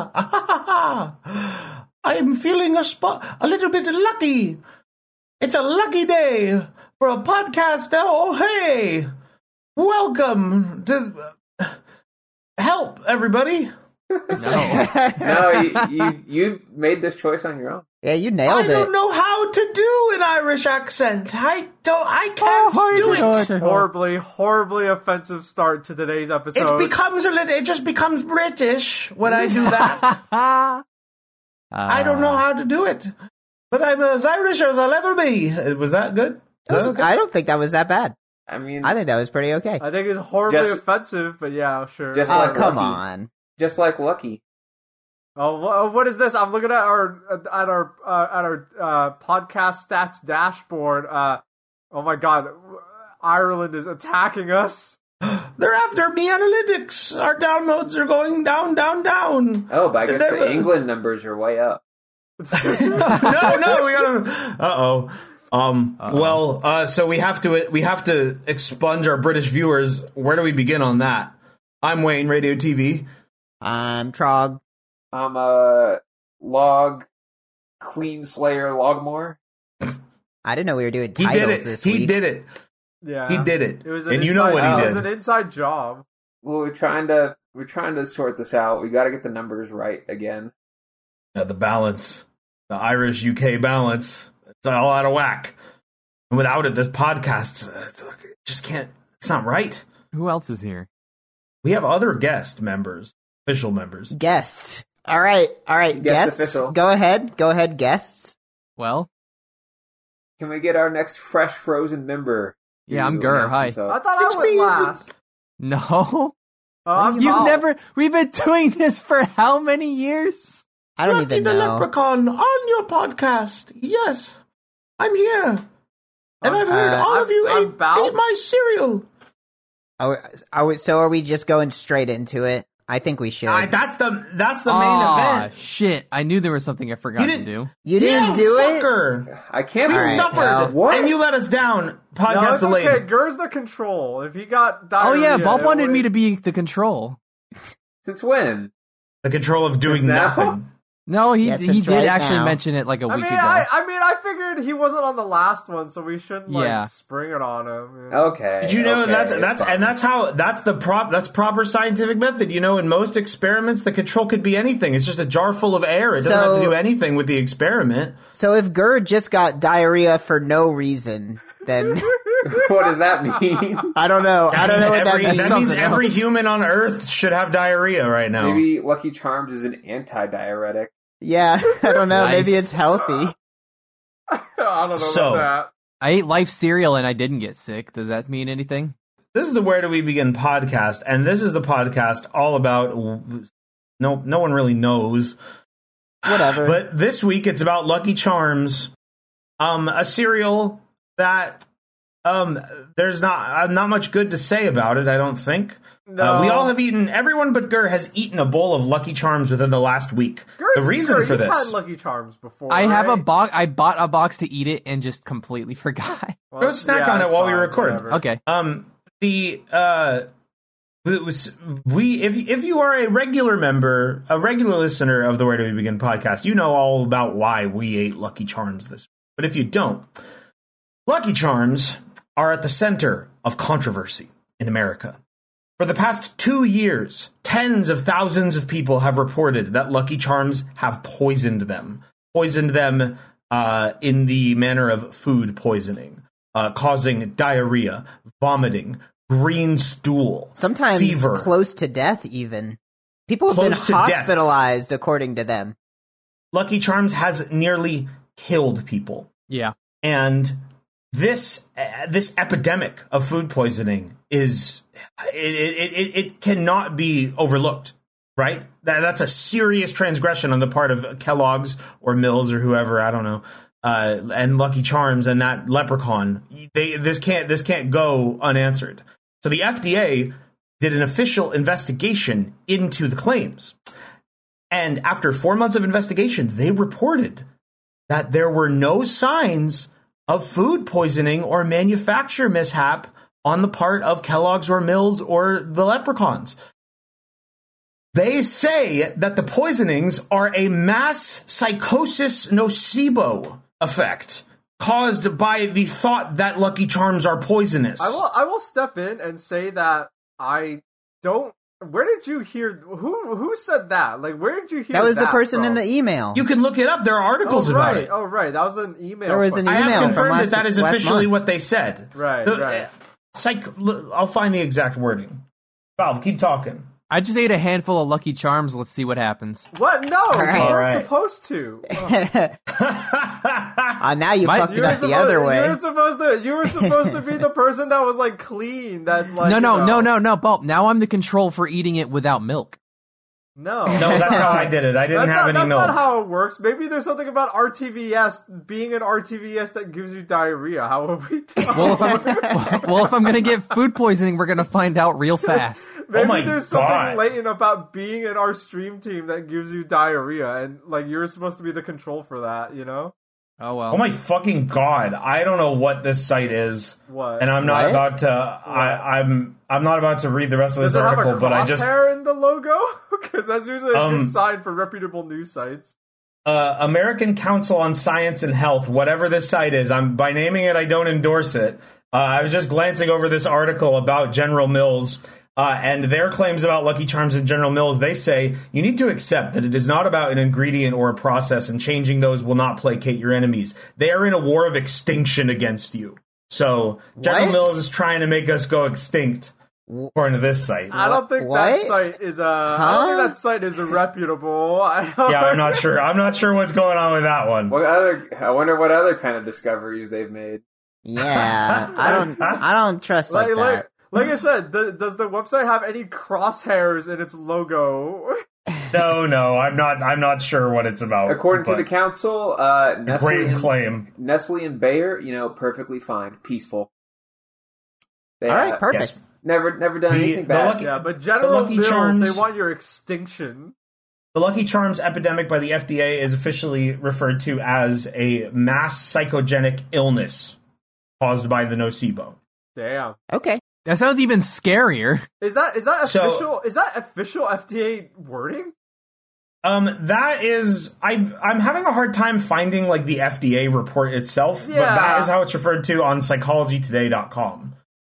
ha ha ha ha ha ha. I am feeling a spot a little bit lucky. It's a lucky day for a podcast. Oh hey, welcome to uh, help everybody. No. no, you, you you made this choice on your own. yeah, you nailed it. I don't know how to do an Irish accent. I don't. I oh, can't do it. horribly, horribly offensive start to today's episode. It episode. becomes a little. It just becomes British when I do that. I don't know how to do it, but I'm as Irish as I'll ever be. Was that good? That was- I don't think that was that bad. I mean, I think that was pretty okay. I think it's horribly Just- offensive, but yeah, sure. Just Oh, like come Lucky. on. Just like Lucky. Oh, what is this? I'm looking at our at our uh, at our uh, podcast stats dashboard. Uh, oh my god, Ireland is attacking us. They're after me analytics. Our downloads are going down, down, down. Oh, but I guess the They're- England numbers are way up. no, no, we gotta. Uh oh. Um. Well. Uh. So we have to. We have to expunge our British viewers. Where do we begin on that? I'm Wayne, Radio TV. I'm Trog. I'm a log Queen Slayer Logmore. I didn't know we were doing titles He titles did it. this He week. did it. Yeah, He did it. It was an And you know inside- what he did. It did. was an inside job. Well, we're trying to we're trying to sort this out. We got to get the numbers right again. Uh, the balance, the Irish UK balance, it's all out of whack. And without it, this podcast uh, it's like- it just can't. It's not right. Who else is here? We have other guest members, official members. Guests. All right, all right, Guest guests. official. Go ahead, go ahead, guests. Well, Can we get our next fresh frozen member? Yeah, I'm to Gur, hi. himself? I thought It's I went me. last. no. Oh, I'm You've out. never. We've been doing this for how many years? I don't Lucky even the know. Leprechaun on your podcast. Yes, I'm here, and I've heard all I'm- of you I'm ate, Val. ate my cereal. Are we, are we, so are we just going straight into it? I think we should. I, that's the that's the main Aw, event. shit! I knew there was something I forgot You to didn't- do. you didn't You do it. I can't We All right, suffered, well- What? and you let us down. No, Podcast it's delayed. okay. Gur's the control. If he got Oh diarrhea, yeah, Bob wanted me to be the control. Since when? The control of doing Just now? nothing. No, he Yes, he did right actually now. mention it like a I week mean, ago. I, I mean, I figured he wasn't on the last one, so we shouldn't like Yeah. spring it on him. you know? Okay. Did you know okay, that's that's fine. and that's how that's the prop that's proper scientific method. You know, in most experiments, the control could be anything. It's just a jar full of air. It doesn't have to do anything with the experiment. So if Gur just got diarrhea for no reason, then what does that mean? I don't know. I don't know what that means. that means every else. human on Earth should have diarrhea right now. Maybe Lucky Charms is an anti-diuretic. Yeah, I don't know. Maybe it's healthy. I don't know So- about I ate life cereal and I didn't get sick. Does that mean anything? This is the Where Do We Begin podcast, and this is the podcast all about. No, no one really knows. Whatever. But this week it's about Lucky Charms, um, a cereal that um, there's not uh, not much good to say about it. I don't think. that. Uh, we all have eaten. Everyone but Gur has eaten a bowl of Lucky Charms within the last week. Gur's- the reason Gur, for you've this. had Lucky Charms before. I have a box. I bought a box to eat it and just completely forgot. Well, Go snack yeah, on it it's while we record. whatever. okay. Um, the uh, it was we if if you are a regular member, a regular listener of the Where Do We Begin podcast, you know all about why we ate Lucky Charms this. But if you don't, Lucky Charms are at the center of controversy in America. For the past two years, tens of thousands of people have reported that Lucky Charms have poisoned them, poisoned them uh, in the manner of food poisoning, uh, causing diarrhea, vomiting, green stool, Sometimes fever. close to death, even. People have Close been to death. hospitalized, according to them. Lucky Charms has nearly killed people. Yeah. and this uh, this epidemic of food poisoning is it, it, it, it cannot be overlooked right? That, that's a serious transgression on the part of kellogg's or mills or whoever i don't know uh, and lucky charms and that leprechaun. They, this can't this can't go unanswered. So the fda did an official investigation into the claims. And after four months of investigation they reported that there were no signs of food poisoning or manufacture mishap on the part of Kellogg's or Mills or the leprechauns. They say that the poisonings are a mass psychosis nocebo effect caused by the thought that Lucky Charms are poisonous. I will I will step in and say that I don't. Where did you hear? Who who said that? Like, where did you hear? That was the person from? in the email. You can look it up. There are Oh articles about right, it. oh right. That was the email. There was an email. I email have from confirmed last- that that is officially month. what they said. Right, The- right. uh, Psych. I'll find the exact wording. Bob, keep talking. I just ate a handful of Lucky Charms. Let's see what happens. What? No, right. you weren't Alright. supposed to. Uh, now you My- fucked You it were, up the supposed, other you were supposed to. You were supposed to be the person that was like clean. That's like no, you no, know, no, no, no, Bulb. Now I'm the control for eating it without milk. No. No, that's how I did it. I didn't That's, have not, any that's milk. not how it works. Maybe there's something about RTVS being an RTVS that gives you diarrhea. How will we? Well, if I'm well, if I'm gonna get food poisoning, we're gonna find out real fast. Maybe my there's something oh latent about being in our stream team that gives you diarrhea, and like you're supposed to be the control for that. You know Oh well. oh my fucking god! I don't know what this site is, what? and I'm not What? about to. I, I'm. I'm not about to read the rest of Does this it have article, a but I just. crosshair in the logo? Because that's usually a Um, good sign for reputable news sites. uh, American Council on Science and Health, whatever this site is. I'm by naming it, I don't endorse it. Uh, I was just glancing over this article about General Mills. Uh, and their claims about Lucky Charms and General Mills, they say you need to accept that it is not about an ingredient or a process, and changing those will not placate your enemies. They are in a war of extinction against you. So General What? Mills is trying to make us go extinct, according to this site. I don't think that site is a. I don't Huh? think that site is a reputable. I don't Yeah, I'm not sure. I'm not sure what's going on with that one. What other? I wonder what other kind of discoveries they've made. Yeah, I don't. I don't trust like, Like, that. like, like I said, th- does the website have any crosshairs in its logo? No, no, I'm not. I'm not sure what it's about. According to the council, uh, Nestle grave and, claim. Nestle and Bayer, you know, perfectly fine, peaceful. They, All right, uh, perfect. Yes. Never, never done The- anything the bad. lucky- yeah, but General the Lucky Mills, Charms- they want your extinction. The Lucky Charms epidemic by the FDA is officially referred to as a mass psychogenic illness caused by the nocebo. Damn. okay, That sounds even scarier. Is that is that So- official? is that official FDA wording? Um, that is, I, I'm having a hard time finding like the FDA report itself, but Yeah. that is how it's referred to on psychologytoday.com.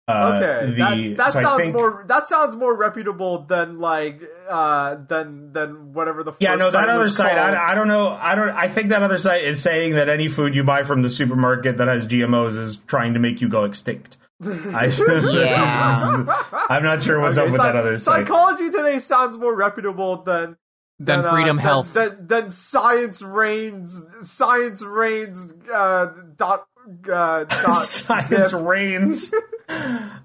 Uh, Okay, the- that's, that so sounds think- more that sounds more reputable than like uh than than whatever the Yeah, first no, that site other site. I, I don't know. I don't. I think that other site is saying that any food you buy from the supermarket that has GMOs is trying to make you go extinct. I, Yeah. I'm not sure what's Okay, up with psy- that other site. Psychology today sounds more reputable than Than than, uh, Freedom than- Health. Than, than science reigns. Science reigns. Uh, dot. Uh, dot Science zip. reigns.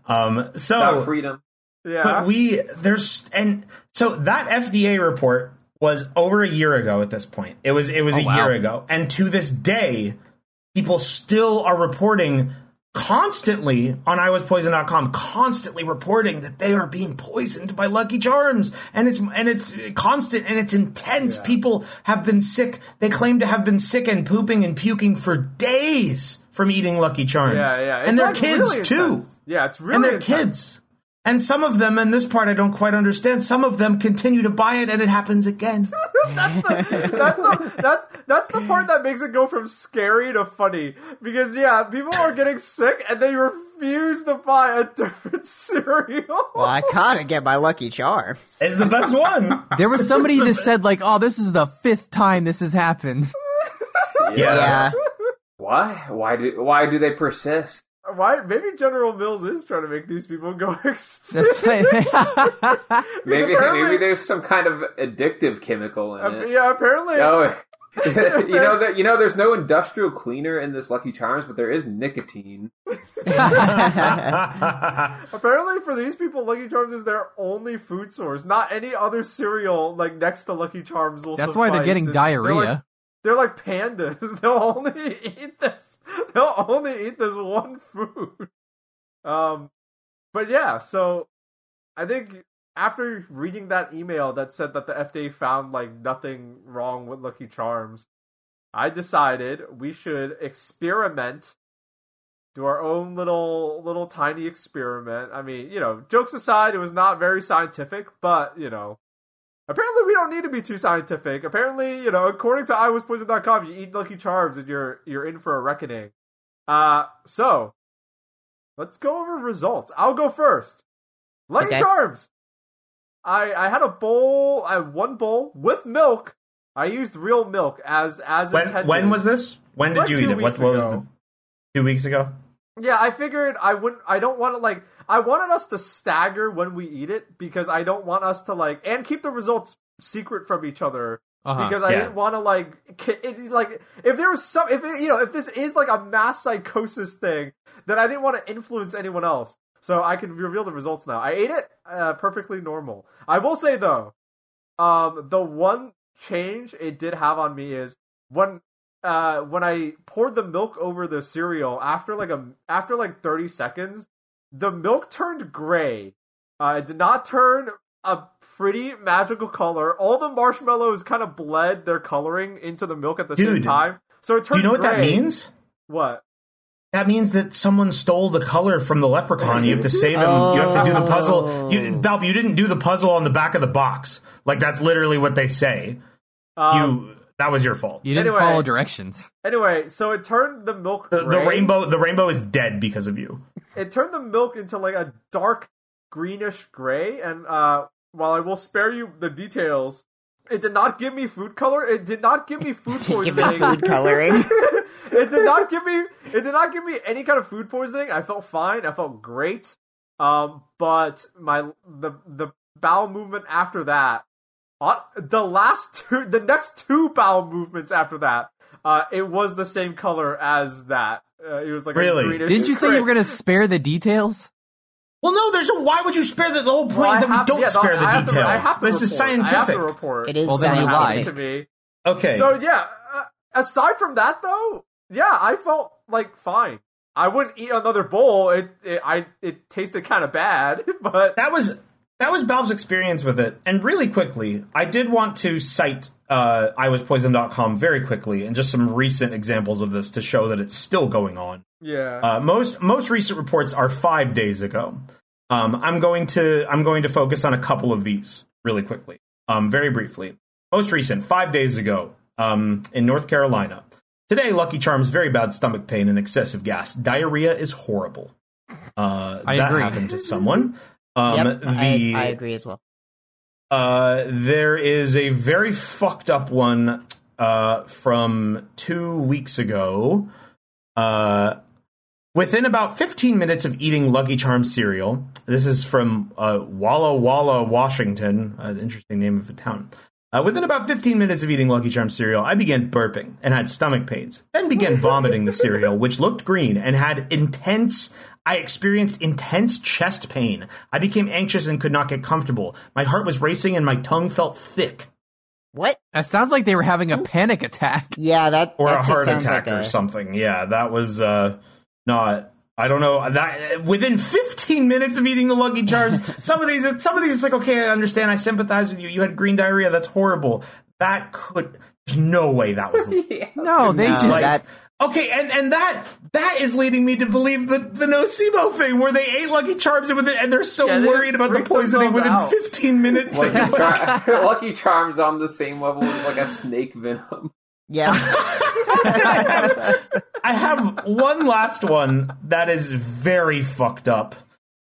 um. So About freedom. Yeah. But we there's and so that FDA report was over a year ago at this point. It was it was Oh, a wow. year ago, and to this day, people still are reporting constantly on iwaspoisoned.com constantly reporting that they are being poisoned by lucky charms and it's and it's constant and it's intense people have been sick they claim to have been sick and pooping and puking for days from eating lucky charms yeah, yeah. and It's, they're kids really too. Yeah, it's really and they're intense. kids. And some of them, and this part I don't quite understand, some of them continue to buy it and it happens again. that's the that's that's the part that makes it go from scary to funny because yeah, people are getting sick and they refuse to buy a different cereal. well, I gotta get my Lucky Charms. It's the best one. There was somebody that said like, "Oh, this is the fifth time this has happened." Yeah, Why? Why do? Why do they persist? Why? Maybe General Mills is trying to make these people go extinct. That's Maybe, maybe there's some kind of addictive chemical in Uh, it. yeah, apparently. Oh, you know that you know there's no industrial cleaner in this Lucky Charms, but there is nicotine. Apparently, for these people, Lucky Charms is their only food source. Not any other cereal like next to Lucky Charms will. That's why they're getting It's- they're diarrhea. They're like pandas. They'll only eat this. They'll only eat this one food. Um, but yeah. So I think after reading that email that said that the FDA found like nothing wrong with Lucky Charms, I decided we should experiment. Do our own little little tiny experiment. I mean, you know, jokes aside, it was not very scientific, but you know, apparently we don't need to be too scientific. Apparently, you know, according to iwaspoison.com, you eat Lucky Charms and you're you're in for a reckoning. Uh, so let's go over results. I'll go first. Lucky Okay. Charms. I I had a bowl. I had one bowl with milk. I used real milk as as When intended. when was this? When did Like you two eat it? What, weeks what was the two weeks ago? Yeah, I figured I wouldn't. I don't want to like. I wanted us to stagger when we eat it because I don't want us to like and keep the results secret from each other Uh-huh. because I yeah. didn't want to like it, like if there was some if it, you know if this is like a mass psychosis thing then I didn't want to influence anyone else. So I can reveal the results now. I ate it uh, perfectly normal. I will say though, um, the one change it did have on me is when uh when I poured the milk over the cereal after like a after like 30 seconds, the milk turned gray. Uh, it did not turn a pretty magical color. All the marshmallows kind of bled their coloring into the milk at the same time. So it turned. Do you know what that means? What? That means that someone stole the color from the leprechaun. You have to save him. You have to do the puzzle. You, Oh. Balb, you didn't do the puzzle on the back of the box. Like that's literally what they say. Um, you that was your fault. You didn't Anyway. follow directions. Anyway, so it turned the milk The, the rainbow the rainbow is dead because of you. it turned the milk into like a dark greenish gray and uh while I will spare you the details it did not give me food color it did not give me food poisoning Give me food coloring. it did not give me it did not give me any kind of food poisoning I felt fine I felt great um but my the the bowel movement after that on the last two the next two bowel movements after that uh it was the same color as that uh, it was like Really? a greenish Didn't you say you were going to spare the details? Well, no, there's a. Why would you spare the, the whole point? Well, is I that we don't yeah, spare I the have to- details. I have to this is report. I have to scientific. report. It is Well, then you what lied. to me. Okay. So yeah, uh, aside from that though, yeah, I felt like fine. I wouldn't eat another bowl. It it I it tasted kind of bad, but that was that was Balb's experience with it. And really quickly, I did want to cite uh, iwaspoison.com very quickly and just some recent examples of this to show that it's still going on. yeah. Uh, most most recent reports are five days ago. Um, I'm going to I'm going to focus on a couple of these really quickly, um, very briefly. Most recent, five days ago, um, in North Carolina. Today, Lucky Charms very bad stomach pain and excessive gas. Diarrhea is horrible. Uh, I that agree. happened to someone. Um, yep, the, I, I agree as well. uh, there is a very fucked up one uh, from two weeks ago. Uh, within about 15 minutes of eating Lucky Charms cereal, this is from uh, Walla Walla, Washington, uh, interesting name of a town. Uh, within about 15 minutes of eating Lucky Charms cereal, I began burping and had stomach pains. Then began vomiting the cereal, which looked green and had intense. I experienced intense chest pain. I became anxious and could not get comfortable. My heart was racing and my tongue felt thick, What? That sounds like they were having a panic attack. Yeah, that or that a just heart attack like or a, something. Yeah, that was uh, not. I don't know. That within 15 minutes of eating the Lucky Charms, some of these, some of these, it's like okay, I understand. I sympathize with you. You had green diarrhea. That's horrible. That could. There's no way that was. yeah. No, they No, just that Okay, and, and that that is leading me to believe the the nocebo thing where they ate Lucky Charms and, with it, and they're so Yeah, they worried about the poisoning within out. 15 minutes. they- Lucky, Char- Lucky Charms on the same level as like a snake venom. yeah. I have one last one that is very fucked up.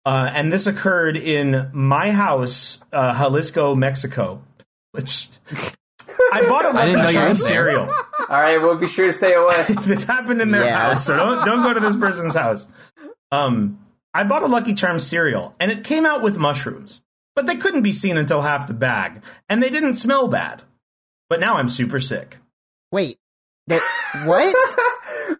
Uh, and this occurred in my house, uh, Jalisco, Mexico. Which I bought a I didn't know Lucky you were Charms there. Cereal. All right, we'll be sure to stay away. this happened in their Yeah. house, so don't don't go to this person's house. Um, I bought a Lucky Charms cereal, and it came out with mushrooms, but they couldn't be seen until half the bag, and they didn't smell bad. But now I'm super sick. Wait. That, what?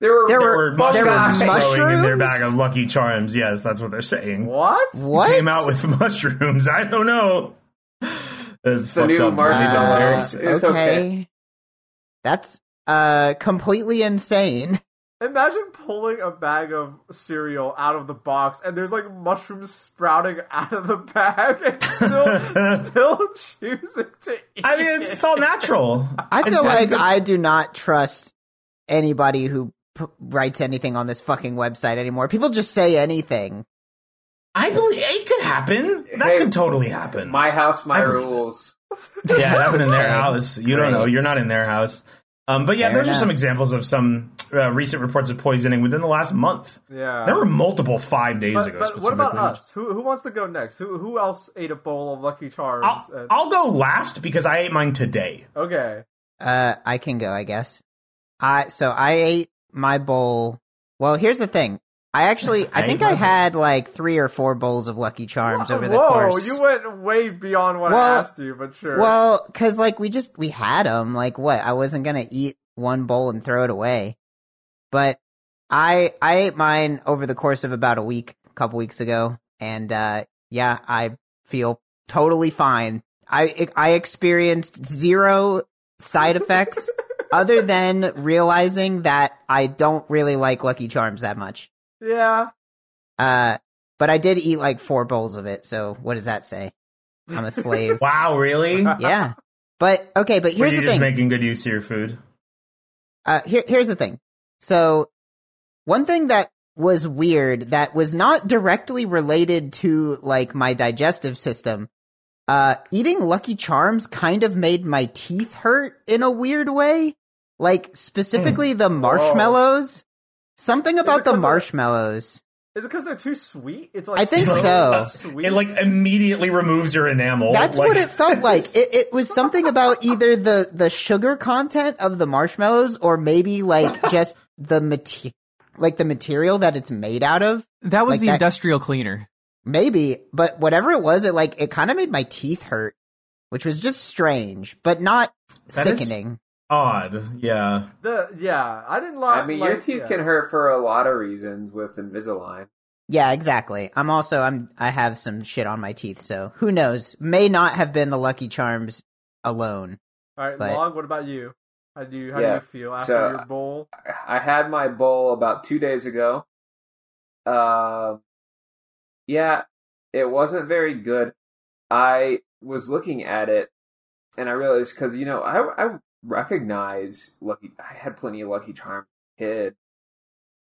There were There There were- were there mushrooms were growing in their bag of Lucky Charms. Yes, that's what they're saying. what? What? Came out with mushrooms. I don't know. It's the new up. marshmallow. Uh, It's- it's okay. That's uh completely insane. Imagine pulling a bag of cereal out of the box and there's like mushrooms sprouting out of the bag and still still choosing to eat. I mean, it's all natural. I feel It's- like it's- I do not trust anybody who p- writes anything on this fucking website anymore. People just say anything. I believe it could happen. That Hey, could totally happen. My house, my I believe it. rules. Yeah, it happened in their house. You don't know. You're not in their house. Um, but yeah, Fair those are some examples of some uh, recent reports of poisoning within the last month. Yeah. There were multiple five days but, ago. but what about us? Who who wants to go next? Who who else ate a bowl of Lucky Charms? I'll, and- I'll go last because I ate mine today. okay. Uh, I can go, I guess. I so I ate my bowl. Well, here's the thing. I actually, I I think I my bowl. had like three or four bowls of Lucky Charms over the course. Whoa, course. you went way beyond what I asked you, but sure. Well, because like we just we had them. Like what? I wasn't gonna eat one bowl and throw it away. But I I ate mine over the course of about a week, a couple weeks ago, and uh yeah, I feel totally fine. I I experienced zero side effects other than realizing that I don't really like Lucky Charms that much. Yeah. Uh, but I did eat like four bowls of it. So what does that say? I'm a slave. Wow, really? yeah. But okay, but Were here's you the just thing. making good use of your food? uh, here, here's the thing. So, one thing that was weird that was not directly related to like my digestive system. Uh, eating Lucky Charms kind of made my teeth hurt in a weird way. Like specifically the marshmallows. Something about the marshmallows. Is it because they're too sweet? It's like I think so so. Sweet. It like immediately removes your enamel. That's like, what it felt like. It, it was something about either the the sugar content of the marshmallows, or maybe like just the mate- like the material that it's made out of. That was Like the that- industrial cleaner. Maybe, but whatever it was, it like it kind of made my teeth hurt, which was just strange, but not That is- sickening. Odd. Yeah. the yeah. I didn't like. I mean, your teeth yeah. can hurt for a lot of reasons with Invisalign. Yeah, exactly. I'm also I'm I have some shit on my teeth, so who knows? May not have been the Lucky Charms alone. All right, but- Log. What about you? How do you how Yeah, do you feel after so- your bowl? I had my bowl about two days ago. Uh, yeah, it wasn't very good. I was looking at it, and I realized because you know I I recognize Lucky. I had plenty of Lucky Charms kid.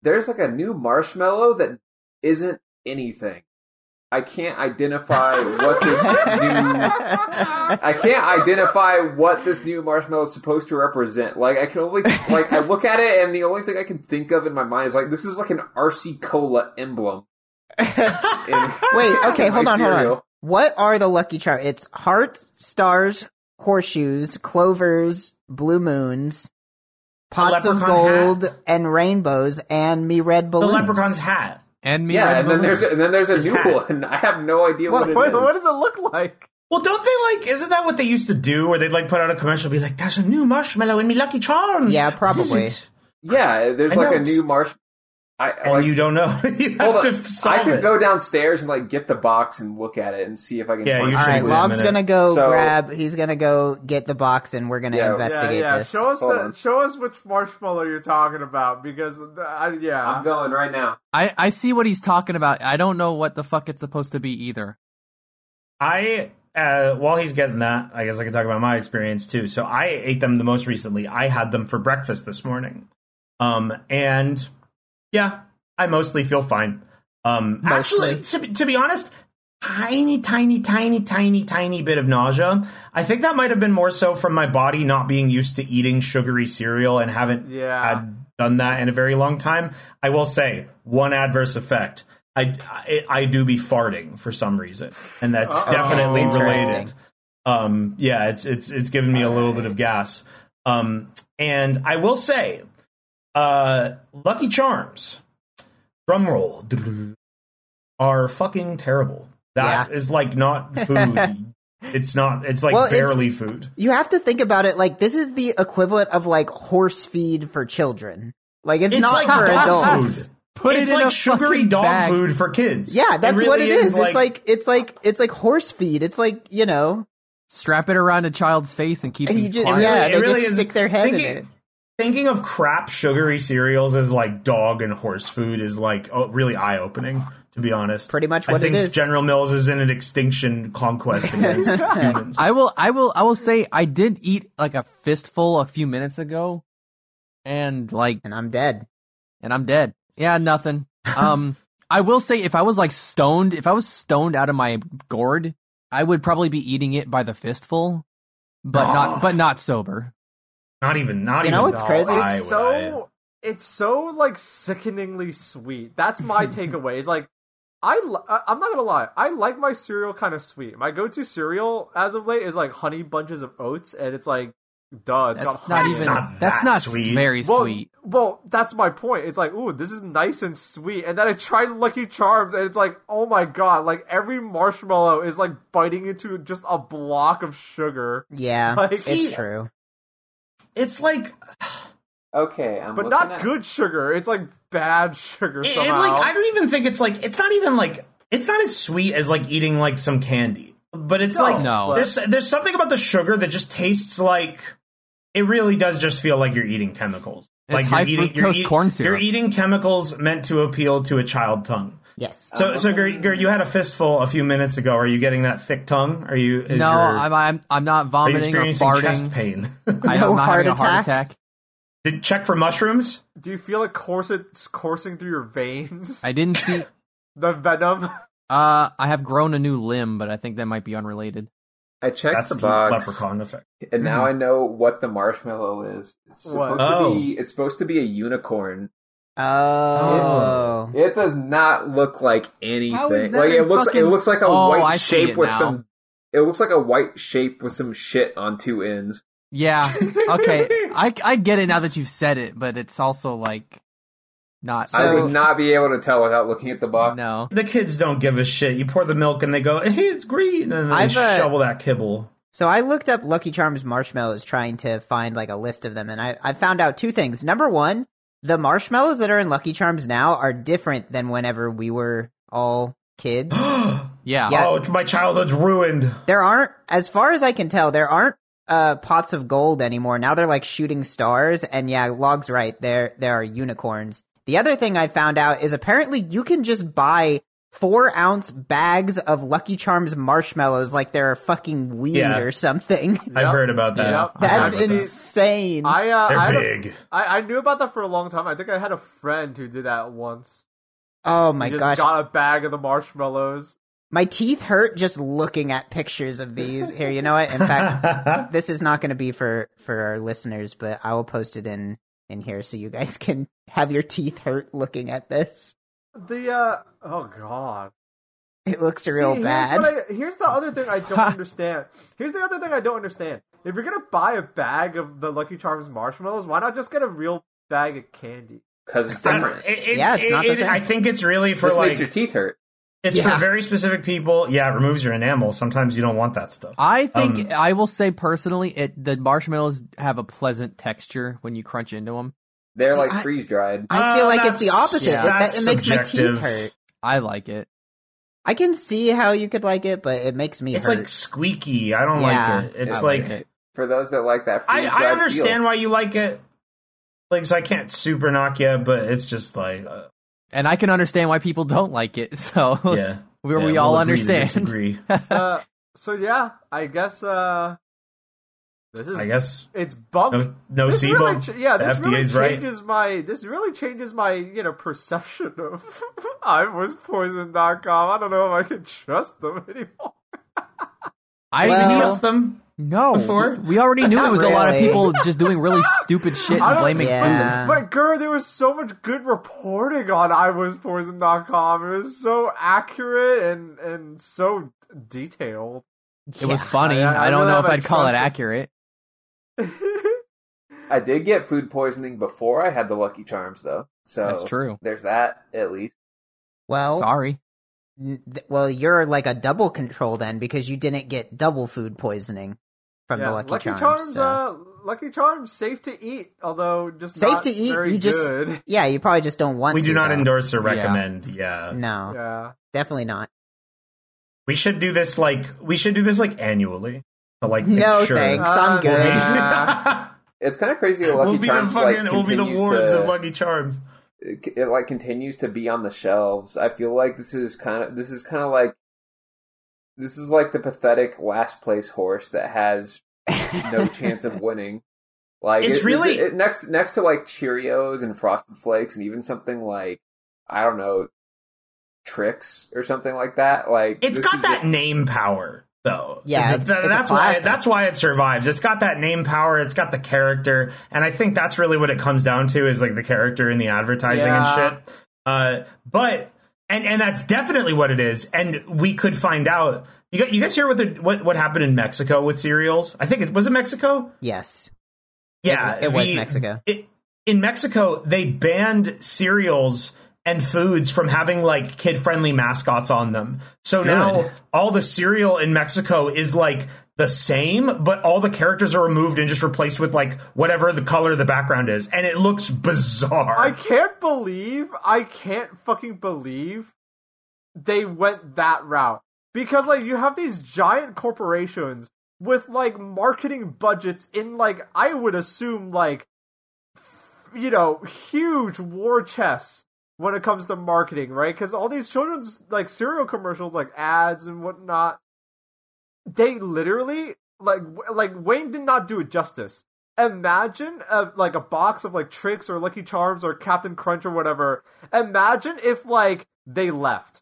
There's like a new marshmallow that isn't anything. I can't identify what this new I can't identify what this new marshmallow is supposed to represent. Like I can only like I look at it and the only thing I can think of in my mind is like this is like an RC Cola emblem. in- Wait, okay, hold on, hold on. What are the Lucky Charms? It's hearts, stars, horseshoes, clovers, blue moons, pots of leprechaun gold, and rainbows, and me red balloons. The leprechaun's hat. And me Yeah, red and then there's a, and then there's a There's new hat. one. I have no idea Well, what it What, is. what does it look like? Well, don't they like? Isn't that what they used to do? Where they'd like put out a commercial, be like, "There's a new marshmallow in me Lucky Charms." Yeah, probably. Yeah, there's I like a new marsh. I And like, you don't know. you have Hold to solve I could it. go downstairs and like get the box and look at it and see if I can. Yeah, find you All should right, examine Log's gonna go So- grab. He's gonna go get the box, and we're gonna Yeah. Yeah, investigate yeah. this. Show us Hold the on. show us which marshmallow you're talking about because the, I, yeah. I'm going right now. I, I see what he's talking about. I don't know what the fuck it's supposed to be either. I uh, while he's getting that, I guess I can talk about my experience too. So I ate them the most recently. I had them for breakfast this morning, um, and yeah, I mostly feel fine. Um, Mostly. actually, to, be- to be honest, tiny, tiny, tiny, tiny, tiny bit of nausea. I think that might have been more so from my body not being used to eating sugary cereal and haven't Yeah. had done that in a very long time. I will say one adverse effect. I, I, I do be farting for some reason, and that's Uh-oh. definitely related. Um, yeah, it's it's it's given me a little bit of gas. Um, and I will say, uh, Lucky Charms, drum roll, are fucking terrible. That is Yeah. like not food. it's not. It's like Well, it's- barely food. You have to think about it like this is the equivalent of like horse feed for children. Like it's, It's not like for dog adults. food. Put it's it in like a sugary dog bag. food for kids. Yeah, that's really what it is. Like, it's like it's like it's like horse feed. It's like you know, Strap it around a child's face and keep and them you just quiet. yeah, it they really just is- stick their head thinking, in it. Thinking of crap sugary cereals as like dog and horse food is like oh, really eye opening. To be honest, Pretty much I what it think is. General Mills is in an extinction conquest against humans. I will I will I will say I did eat like a fistful a few minutes ago and like And I'm dead. and I'm dead. Yeah, nothing. Um I will say, if I was like stoned, if I was stoned out of my gourd, I would probably be eating it by the fistful, but Oh. not, but not sober. Not even. Not even. You even. know what's no, crazy? It's would- so it's so like sickeningly sweet. That's my takeaway. Is like I li- I- I'm not gonna lie. I like my cereal kind of sweet. My go-to cereal as of late is like honey bunches of oats, and it's like, duh, it's That's got not honey. Even. not that's that not sweet. very well, sweet. Well, that's my point. It's like, ooh, this is nice and sweet. And then I tried Lucky Charms, and it's like, oh my god, like every marshmallow is like biting into just a block of sugar. Yeah, Like- it's See- true. It's like. Okay, I'm But not at- good sugar. It's like bad sugar It, it, like I don't even think it's like it's not even like it's not as sweet as like eating like some candy. But it's No, like No. there's there's something about the sugar that just tastes like it really does just feel like you're eating chemicals. It's like high you're eating, you're, fructose eat- corn syrup. You're eating chemicals meant to appeal to a child tongue. Yes. So, so Gur, Gur, you had a fistful a few minutes ago. Are you getting that thick tongue? Are you? Is no, your, I'm, I'm, I'm not are you vomiting or experiencing chest farting. pain? I No am not heart having a heart attack? attack. Did check for mushrooms? Do you feel it course coursing through your veins? I didn't see. the venom. Uh, I have grown a new limb, but I think that might be unrelated. I checked That's the the box, leprechaun effect. and now I know what the marshmallow is. It's What? supposed Oh. to be. It's supposed to be a unicorn. Oh. It does not look like anything. How is that like it looks. fucking- It looks like a Oh, white I shape with now. some. It looks like a white shape with some shit on two ends. Yeah. Okay. I, I get it now that you've said it, but it's also like not. I would not be able to tell without looking at the box. no. The kids don't give a shit. You pour the milk and they go, "Hey, it's green," and then they I've, uh, shovel that kibble. So I looked up Lucky Charms marshmallows trying to find like a list of them and I, I found out two things. Number one, the marshmallows that are in Lucky Charms now are different than whenever we were all kids. Yeah. Yeah. Oh, my childhood's ruined. there aren't as far as I can tell, there aren't uh pots of gold anymore. Now they're like shooting stars and yeah, Log's right, there there are unicorns. The other thing I found out is apparently you can just buy four ounce bags of Lucky Charms marshmallows like they're fucking weed Yeah. or something. I've Yep. heard about that. Yeah. I've That's insane. I uh, They're I, big. I I knew about that for a long time. I think I had a friend who did that once. oh my he just gosh. got a bag of the marshmallows. My teeth hurt just looking at pictures of these. Here, you know what? In fact, this is not going to be for for our listeners, but I will post it in in here so you guys can have your teeth hurt looking at this. The uh oh god. It looks real See, bad. Here's, what I, here's the other thing I don't understand. Here's the other thing I don't understand. If you're gonna buy a bag of the Lucky Charms marshmallows, why not just get a real bag of candy? because it's I don't- different. it- it- Yeah, it's not the it- same. I think it's really for This like makes your teeth hurt. it's Yeah. for very specific people. Yeah, it removes your enamel. Sometimes you don't want that stuff. I think Um, I will say personally, it the marshmallows have a pleasant texture when you crunch into them. They're like I- freeze dried. I feel Uh, like it's the opposite. yeah, it, that, it makes my teeth hurt. I like it. I can see how you could like it, but it makes me It's hurt. like squeaky. I don't Yeah. like it. It's I like like it. For those that like that, I, I dried understand why you like it. Like, so I can't super knock you, but it's just like, uh, And I can understand why people don't like it. So yeah. we, Yeah, we we'll all agree to understand. disagree. Uh, so yeah, I guess uh, this is I guess it's bump. no, no this really, ch- yeah, The this really FDA's right. changes my. This really changes my, you know, perception of I was poison.com. I don't know if I can trust them anymore. I Well- Did you knew, trust them? no. before? We already knew it was a lot of people just doing really stupid shit and blaming Yeah. food. But girl, there was so much good reporting on I was iwaspoison.com. It was so accurate and and so detailed. It was funny. I- I I, don't really know if I'd call it trusted- accurate. I did get food poisoning before I had the Lucky Charms, though. So That's true. There's that at least. well, Sorry. n- well, you're like a double control then because you didn't get double food poisoning from yeah, the Lucky, Lucky Charms. Charms, so- uh, Lucky Charms, safe to eat, although just Safe not to eat, Very you just- good. yeah, you probably just don't want. To. We to, do not though. endorse or Yeah. recommend. Yeah. No, Yeah. definitely not. We should do this like we should do this like annually. To like No make sure. thanks, I'm ah, good. nah. It's kind of crazy that Lucky we'll be the Charms fucking like we'll be the continues wards to of Lucky Charms. it, it like continues to be on the shelves. I feel like this is kind of this is kind of like this is like the pathetic last place horse that has no chance of winning. Like It's it- really- it, next next to like Cheerios and Frosted Flakes and even something like I don't know Trix or something like that. Like it's got that just- name power, though. Yeah, it's- that- it's that's why that's why it survives. It's got that name power. It's got the character, and I think that's really what it comes down to is like the character in the advertising Yeah. and shit. Uh, but and and that's definitely what it is. And we could find out. You you guys hear what the what what happened in Mexico with cereals? I think it was it Mexico. Yes. Yeah, it was the- Mexico. it- in Mexico, they banned cereals and foods from having like kid friendly mascots on them. So now all the cereal in Mexico is like the same, but all the characters are removed and just replaced with like whatever the color of the background is, and it looks bizarre. I can't believe, I can't fucking believe they went that route. Because, like, you have these giant corporations with, like, marketing budgets in, like, I would assume, like, you know, huge war chests when it comes to marketing, right? Because all these children's, like, cereal commercials, like, ads and whatnot, they literally, like, like, Wayne did not do it justice. Imagine a, like a box of like Trix or lucky charms or captain crunch or whatever. Imagine if like they left.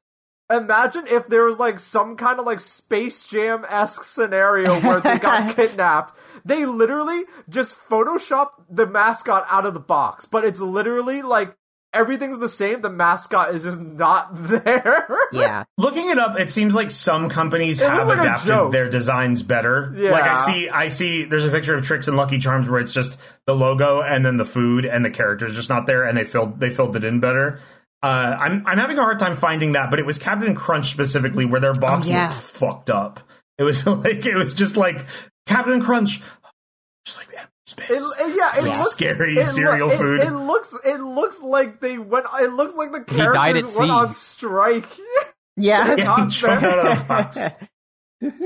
Imagine if there was like some kind of like space jam-esque scenario where they got kidnapped. They literally just photoshopped the mascot out of the box but it's literally like everything's the same the mascot is just not there Yeah. Looking it up, it seems like some companies It have like adapted their designs better. Yeah. Like I see, I see. There's a picture of Trix and Lucky Charms where it's just the logo and then the food and the characters just not there, and they filled they filled it in better. Uh, I'm I'm having a hard time finding that, but it was Captain Crunch specifically where their box Oh, yeah. looked fucked up. It was like it was just like Captain Crunch, just like empty space. It, it- yeah, It's it like looks scary it, cereal it- food. It, looks, it looks like they went. It looks like the He died characters at went sea. on strike. Yeah. yeah, he tried out of the box.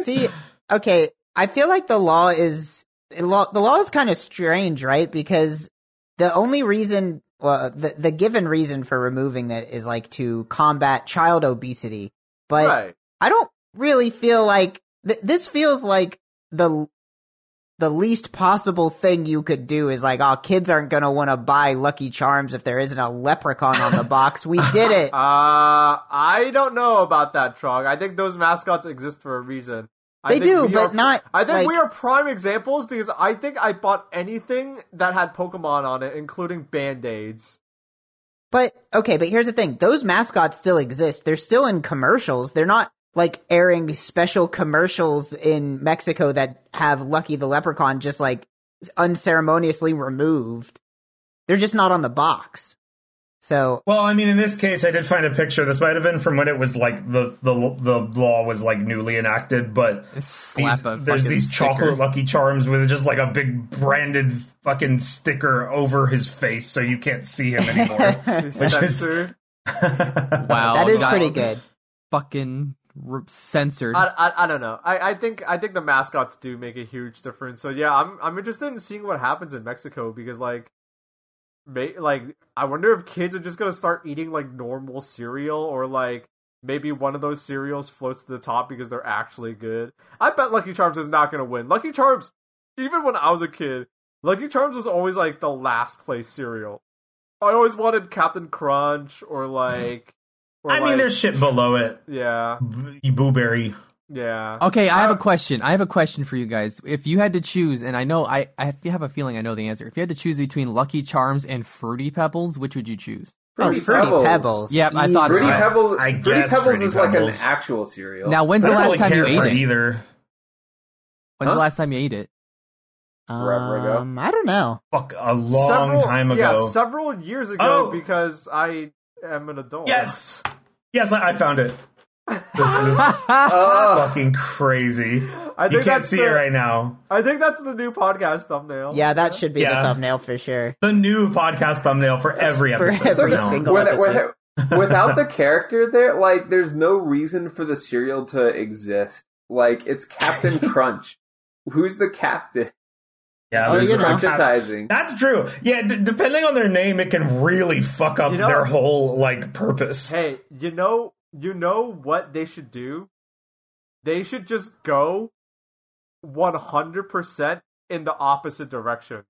See, okay, I feel like the law is the law, the law is kind of strange, right? Because the only reason, well, the the given reason for removing that is like to combat child obesity, but right. I don't really feel like th- this feels like the the least possible thing you could do is like, oh, kids aren't gonna want to buy Lucky Charms if there isn't a leprechaun on the box. We did it. Uh, I don't know about that, Trog. I think those mascots exist for a reason. I They do, but are- not, I think like- we are prime examples because I think I bought anything that had Pokemon on it, including Band Aids. But okay, but here's the thing: those mascots still exist. They're still in commercials. They're not like airing special commercials in Mexico that have Lucky the Leprechaun just like unceremoniously removed. They're just not on the box. So Well, I mean, in this case, I did find a picture. This might have been from when it was like the the the law was like newly enacted, but Slap these- there's these sticker. chocolate Lucky Charms with just like a big branded fucking sticker over his face, so you can't see him anymore. Which is Censored. Wow, that is pretty good. Fucking censored. I, I, I don't know. I, I think I think the mascots do make a huge difference. So yeah, I'm I'm interested in seeing what happens in Mexico because like, may, like I wonder if kids are just gonna start eating like normal cereal or like maybe one of those cereals floats to the top because they're actually good. I bet Lucky Charms is not gonna win. Lucky Charms, even when I was a kid, Lucky Charms was always like the last place cereal. I always wanted Captain Crunch or mm-hmm. like. Or I mean, there's shit below it. yeah, B- Booberry. yeah. Okay, I have Uh, a question. I have a question for you guys. If you had to choose, and I know I, I have a feeling I know the answer. If you had to choose between Lucky Charms and Fruity Pebbles, which would you choose? Fruity oh, Fruity Pebbles. Pebbles. Yep, I thought Fruity so. Pebbles. I Fruity Pebbles Fruity is like an actual cereal. Now, when's I the last really time you ate it? either. When's Huh? the last time you ate it? Forever ago. Um, I don't know. Fuck, a long several, time ago. Yeah, several years ago Oh. because I am an adult. yes, yes, I, I found it. This is Oh, fucking crazy. I You think can't that's see the, it right now. I think that's the new podcast thumbnail. Yeah, that should be Yeah. the thumbnail for sure. The new podcast thumbnail for every For episode. every from single- when, episode. when, without the character there, like, there's no reason for the cereal to exist. Like, it's Captain Crunch. Who's the captain? Yeah, Oh, you know. no- Crunchitizing. That's true. Yeah, d- depending on their name, it can really fuck up You know- their whole like purpose. Hey, you know, you know what they should do? They should just go 100% in the opposite direction.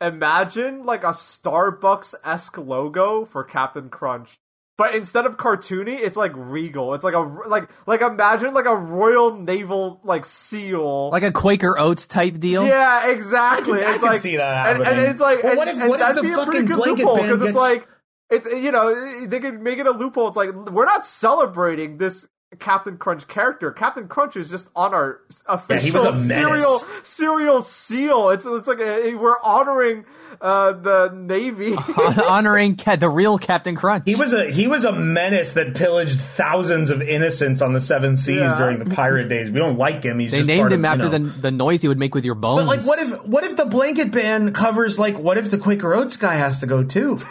Imagine like a Starbucks esque logo for Captain Crunch. But instead of cartoony, it's like regal. It's like a like like imagine like a Royal Naval like seal. Like a Quaker Oats type deal. yeah, exactly. I it's could like see that and, and it's like Well, and, what if- and what if that'd the be a pretty fucking good blanket loophole ban because it's gets- like it's you know they could make it a loophole. It's like we're not celebrating this Captain Crunch character. Captain Crunch is just on our official was a serial serial seal. It's it's like a, we're honoring uh, the Navy. Hon- Honoring Ca- the real Captain Crunch. He was a he was a menace that pillaged thousands of innocents on the seven seas Yeah. during the pirate days. We don't like him. He's they just named part him of, after you know. the the noise he would make with your bones. But like, what if what if the blanket ban covers like what if the Quaker Oats guy has to go too?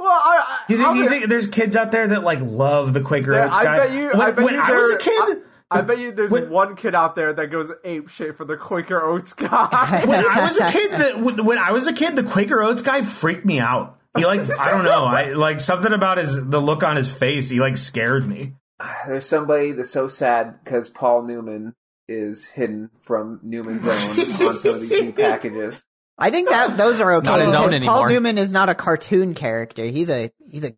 well, I, I, You think, you think there's kids out there that like love the Quaker there- Oats I guy? bet you. When, I bet when you I was a kid, I, I bet you there's When- one kid out there that goes ape shit for the Quaker Oats guy. when I was a kid, that when I was a kid, the Quaker Oats guy freaked me out. He like I don't know, I like something about his the look on his face. He like scared me. There's somebody that's so sad because Paul Newman is hidden from Newman's Own on some of these new packages. I think that those are okay not his own because Paul anymore. Newman is not a cartoon character. He's a he's a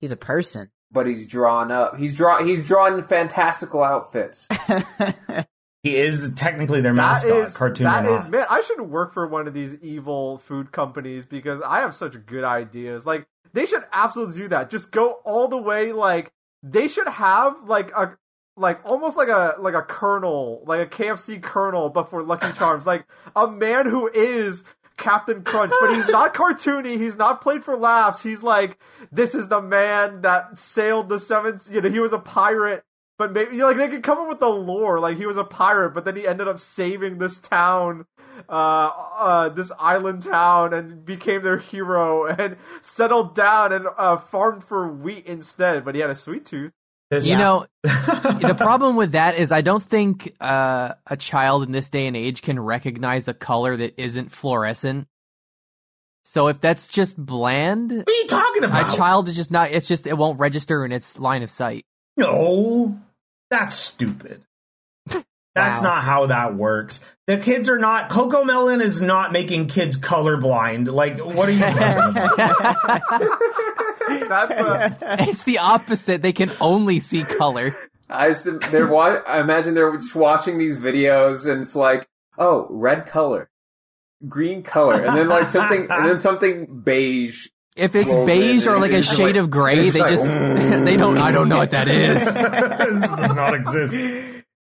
he's a person. But he's drawn up. He's drawn. He's drawn in fantastical outfits. He is the, technically their mascot, is cartoon that or is not. man. I should work for one of these evil food companies because I have such good ideas. Like they should absolutely do that. Just go all the way. Like they should have like a like almost like a like a colonel, like a KFC colonel, but for Lucky Charms. like a man who is Captain Crunch, but he's not cartoony. He's not played for laughs. He's like this is the man that sailed the seven. You know, he was a pirate. But maybe like they could come up with the lore, like he was a pirate, but then he ended up saving this town, uh, uh, this island town, and became their hero, and settled down and uh, farmed for wheat instead. But he had a sweet tooth. This- you know, the problem with that is I don't think uh, a child in this day and age can recognize a color that isn't fluorescent. So if that's just bland, what are you talking about? a child is just not. It's just it won't register in its line of sight. No, that's stupid. That's Wow. not how that works. The kids are not. Cocomelon is not making kids colorblind. Like, what are you? talking about? That's uh, It's the opposite. They can only see color. I just they're wa- I imagine they're just watching these videos and it's like, oh, red color, green color, and then like something, and then something beige. If it's Well, beige then or like a shade like- of gray, it's they just just like, they don't. I don't know what that is. this does not exist.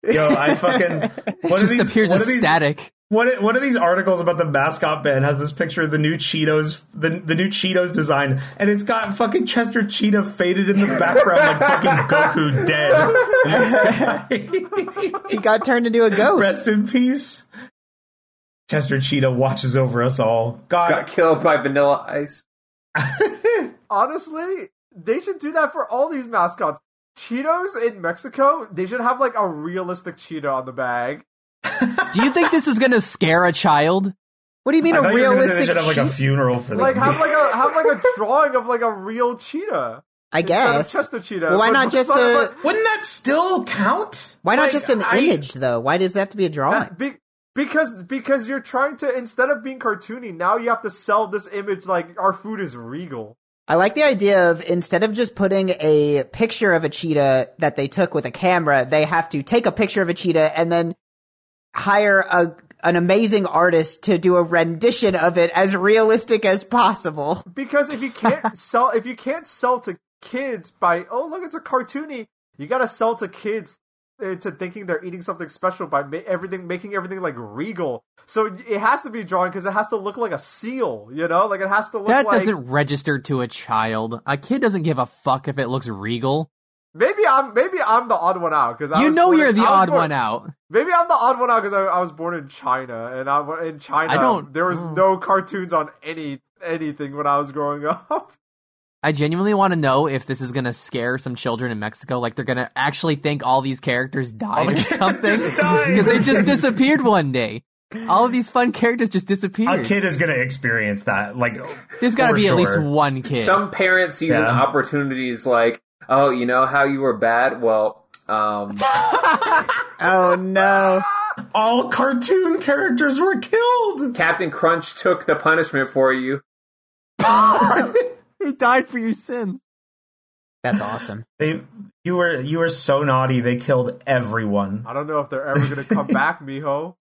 Yo, I fucking. It What are just these? appears what as these, static. What one of these articles about the mascot band has this picture of the new Cheetos, the the new Cheetos design, and it's got fucking Chester Cheetah faded in the background like fucking Goku dead. in the sky. He got turned into a ghost. Rest in peace. Chester Cheetah watches over us all. God, Got killed by Vanilla Ice. honestly, they should do that for all these mascots. Cheetos in Mexico, they should have like a realistic cheetah on the bag. Do you think this is gonna scare a child? What do you mean I a thought you were gonna say they realistic? should have like a funeral for them. Like have like a have like a drawing of like a real cheetah. I Instead of guess. Chester Cheetah. Well, why But- not just a- like- Wouldn't that still count? Why not Like, just an I- image though? Why does it have to be a drawing? Be- because because you're trying to instead of being cartoony, now you have to sell this image like our food is regal. I like the idea of instead of just putting a picture of a cheetah that they took with a camera, they have to take a picture of a cheetah and then hire a an amazing artist to do a rendition of it as realistic as possible. Because if you can't sell if you can't sell to kids by oh look it's a cartoony, you got to sell to kids into thinking they're eating something special by ma- everything making everything like regal. So it has to be drawn because it has to look like a seal, you know? Like it has to look That like doesn't register to a child. A kid doesn't give a fuck if it looks regal. Maybe I'm maybe I'm the odd one out because You know you're the odd one out. Maybe I'm the odd one out because I, I was born in China, and I in China I don't- there was mm. no cartoons on any anything when I was growing up. I genuinely want to know if this is gonna scare some children in Mexico. Like they're gonna actually think all these characters died the or something because they just disappeared one day. All of these fun characters just disappeared. A kid is gonna experience that. Like, There's got to for be at least one kid. Some parents use an Yeah. opportunities like, oh, you know how you were bad? Well, um, Oh no. all cartoon characters were killed. Captain Crunch took the punishment for you. he died for your sins. That's awesome. They you were you were so naughty. They killed everyone. I don't know if they're ever gonna come back, Miho.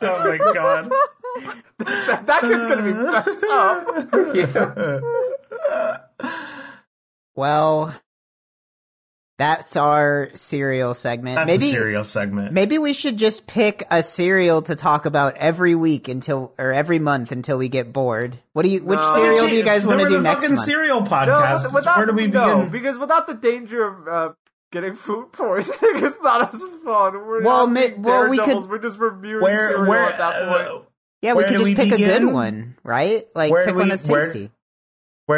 Oh my god. that, that kid's gonna be messed up. Well, that's our cereal segment. That's maybe the cereal segment. maybe we should just pick a cereal to talk about every week until or every month until we get bored. What do you? Which No. cereal do you guys want to do next fucking month? cereal podcast. with- without Where do we no, begin? because without the danger of uh, getting food poisoning, it's not as fun. We're Well, not ma- well, we could- We're just reviewing Where cereal where at that point. uh, yeah, we could just we pick a good one, right? Like Where pick do one that's tasty. where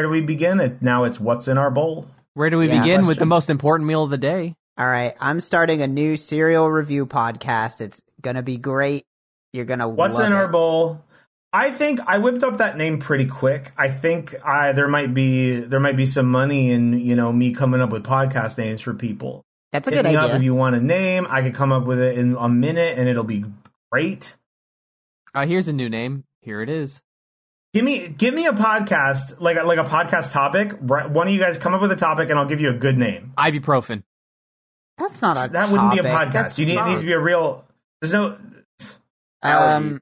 do we begin? It now it's what's in our bowl. Where do we Yeah. begin with the most important meal of the day? All right, I'm starting a new cereal review podcast. It's gonna be great. You're gonna What's love in our bowl? I think I whipped up that name pretty quick. I think I there might be there might be some money in you know me coming up with podcast names for people. That's a Hit good me up idea. if you want a name. I could come up with it in a minute and it'll be great. Uh, here's a new name. Here it is. Give me give me a podcast like a, like a podcast topic. Right- One of you guys come up with a topic and I'll give you a good name. Ibuprofen. That's not a that wouldn't be a podcast. That's You need, it not- needs to be a real. There's no. um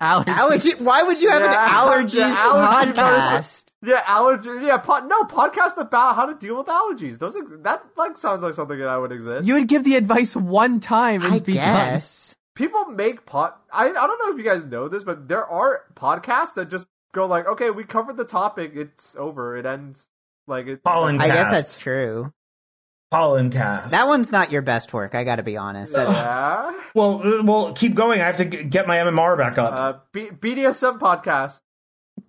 Allergies. allergy. Why would you have Yeah, an allergies yeah, allergy podcast? Yeah, allergy. Yeah, pod, no podcast about how to deal with allergies. Those are that like sounds like something that I would exist. You would give the advice one time and I be guess. People make pod. I I don't know if you guys know this, but there are podcasts that just go like, okay, we covered the topic. It's over. It ends. Like it. Pollen I guess that's true. Pollen cast. That one's not your best work. I got to be honest. That's, Yeah. Well, uh, well, keep going. I have to g- get my MMR back up. Uh, B- BDSM podcast.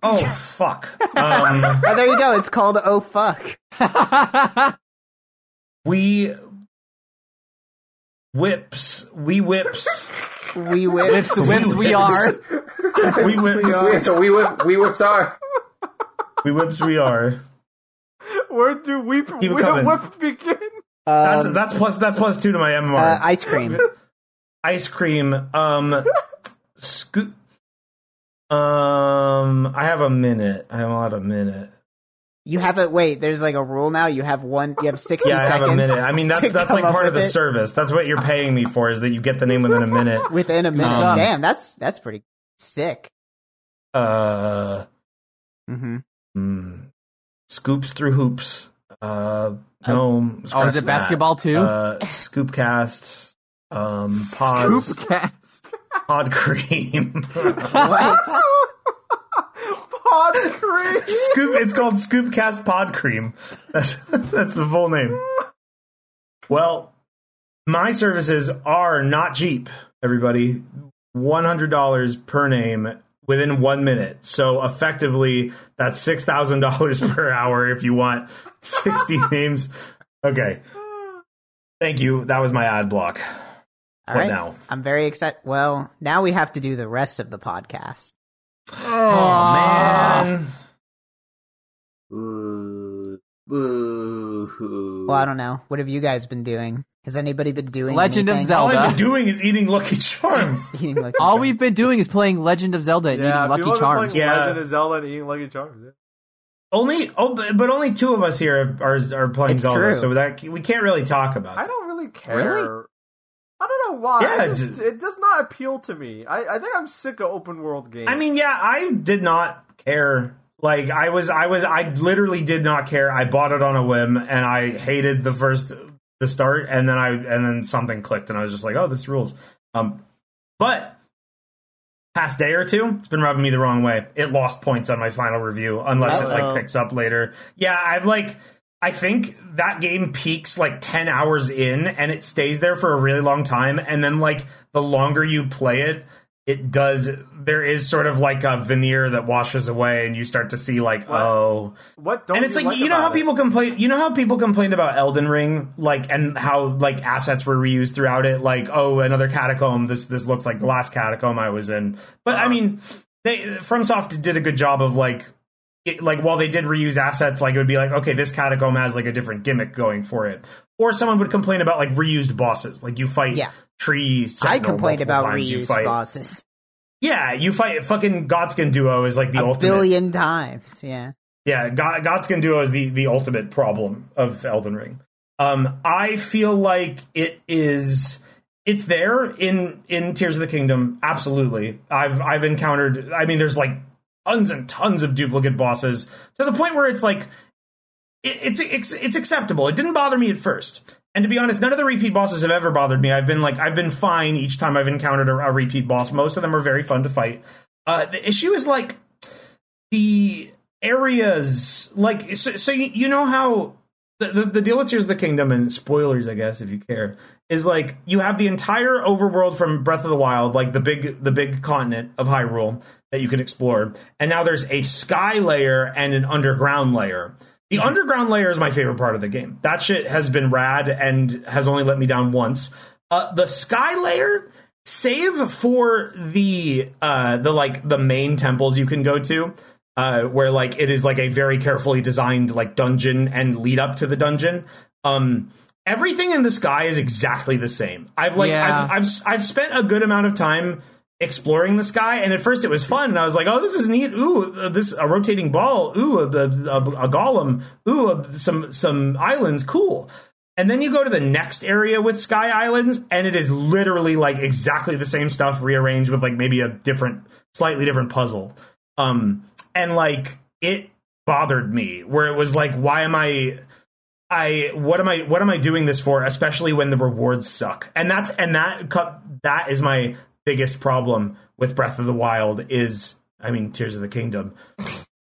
oh fuck. Um, oh, there you go. It's called Oh Fuck. we whips. We whips. We whip. whips, whips we are. we whips. so we whip, we whips are. We whips. We are. Where do we it we coming. whip begin? That's Um, that's plus that's plus two to my MMR. uh, ice cream. Ice cream. Um, scoop. Um, I have a minute. I have a lot of minute. You have a wait. There's like a rule now. You have one. You have sixty Yeah, I have seconds. a minute. I mean, that's that's like part of the it service. That's what you're paying me for is that you get the name within a minute. within a minute. Um, Damn, that's that's pretty sick. Uh, Mm-hmm. mm, scoops through hoops. Uh, no. Oh, is it that. basketball too? Uh, Scoopcast. Um, pods. Scoopcast. Pod cream. What? Pod cream. Scoop. It's called Scoopcast Pod Cream. That's that's the full name. Well, my services are not cheap. Everybody, one hundred dollars per name within one minute. So effectively, that's six thousand dollars per hour if you want sixty names. Okay. Thank you. That was my ad block. All What right. now? I'm very excited. Well, now we have to do the rest of the podcast. Oh man. Ooh, boo. Well, I don't know. What have you guys been doing? Has anybody been doing Legend of Zelda? All I've Zelda. been doing is eating Lucky Charms. Eating Lucky All Charms. we've been doing is playing Legend of Zelda and Yeah, eating Lucky people have been Charms. Yeah. Legend of Zelda and eating Lucky Charms. Yeah. Only, oh, but, but only two of us here are are playing It's Zelda, true. so that we can't really talk about. I don't really care. Really? I don't know why. Yeah, I just, it's- it does not appeal to me. I, I think I'm sick of open world games. I mean, yeah, I did not care. Like I was, I was, I literally did not care. I bought it on a whim, and I hated the first, the start, and then I, and then something clicked, and I was just like, oh, this rules. Um, but past day or two, it's been rubbing me the wrong way. It lost points on my final review, unless it Uh-oh. like picks up later. Yeah, I've like. I think that game peaks like 10 hours in and it stays there for a really long time. And then, like, the longer you play it, it does. There is sort of like a veneer that washes away, and you start to see, like, What? oh. what don't and it's you like, you know how it? people complain. You know how people complained about Elden Ring, like, and how like assets were reused throughout it. Like, oh, another catacomb. This this looks like the last catacomb I was in. But I Uh-huh. mean, they FromSoft did a good job of like it, like while they did reuse assets, like it would be like, okay, this catacomb has like a different gimmick going for it. Or someone would complain about like reused bosses, like you fight Yeah. Tree. I complained about times, fight- bosses Yeah, you fight fucking Godskin duo is like the a ultimate. billion times. Yeah. Yeah, God, Godskin Duo is the the ultimate problem of Elden Ring. Um, I feel like it is it's there in in Tears of the Kingdom. Absolutely, I've I've encountered. I mean, there's like tons and tons of duplicate bosses to the point where it's like it, it's it's it's acceptable. It didn't bother me at first. And to be honest, none of the repeat bosses have ever bothered me. I've been like, I've been fine each time I've encountered a, a repeat boss. Most of them are very fun to fight. Uh, the issue is like the areas, like so. so you, you know how the, the, the deal with Tears of the Kingdom and spoilers, I guess, if you care, is like you have the entire overworld from Breath of the Wild, like the big the big continent of Hyrule that you can explore, and now there's a sky layer and an underground layer. The underground layer is my favorite part of the game. That shit has been rad and has only let me down once. Uh, the sky layer, save for the uh, the like the main temples you can go to, uh, where like it is like a very carefully designed like dungeon and lead up to the dungeon. Um, everything in the sky is exactly the same. I've like Yeah. I've, I've I've spent a good amount of time exploring the sky and at first it was fun and i was like oh this is neat. Ooh uh, this a rotating ball. Ooh a, a, a golem. Ooh a, some some islands. Cool. And then you go to the next area with sky islands and it is literally like exactly the same stuff rearranged with like maybe a different slightly different puzzle. Um and like it bothered me where it was like why am i I what am I what am I doing this for? Especially when the rewards suck, and that's and that that is my biggest problem with Breath of the Wild. Is I mean Tears of the Kingdom.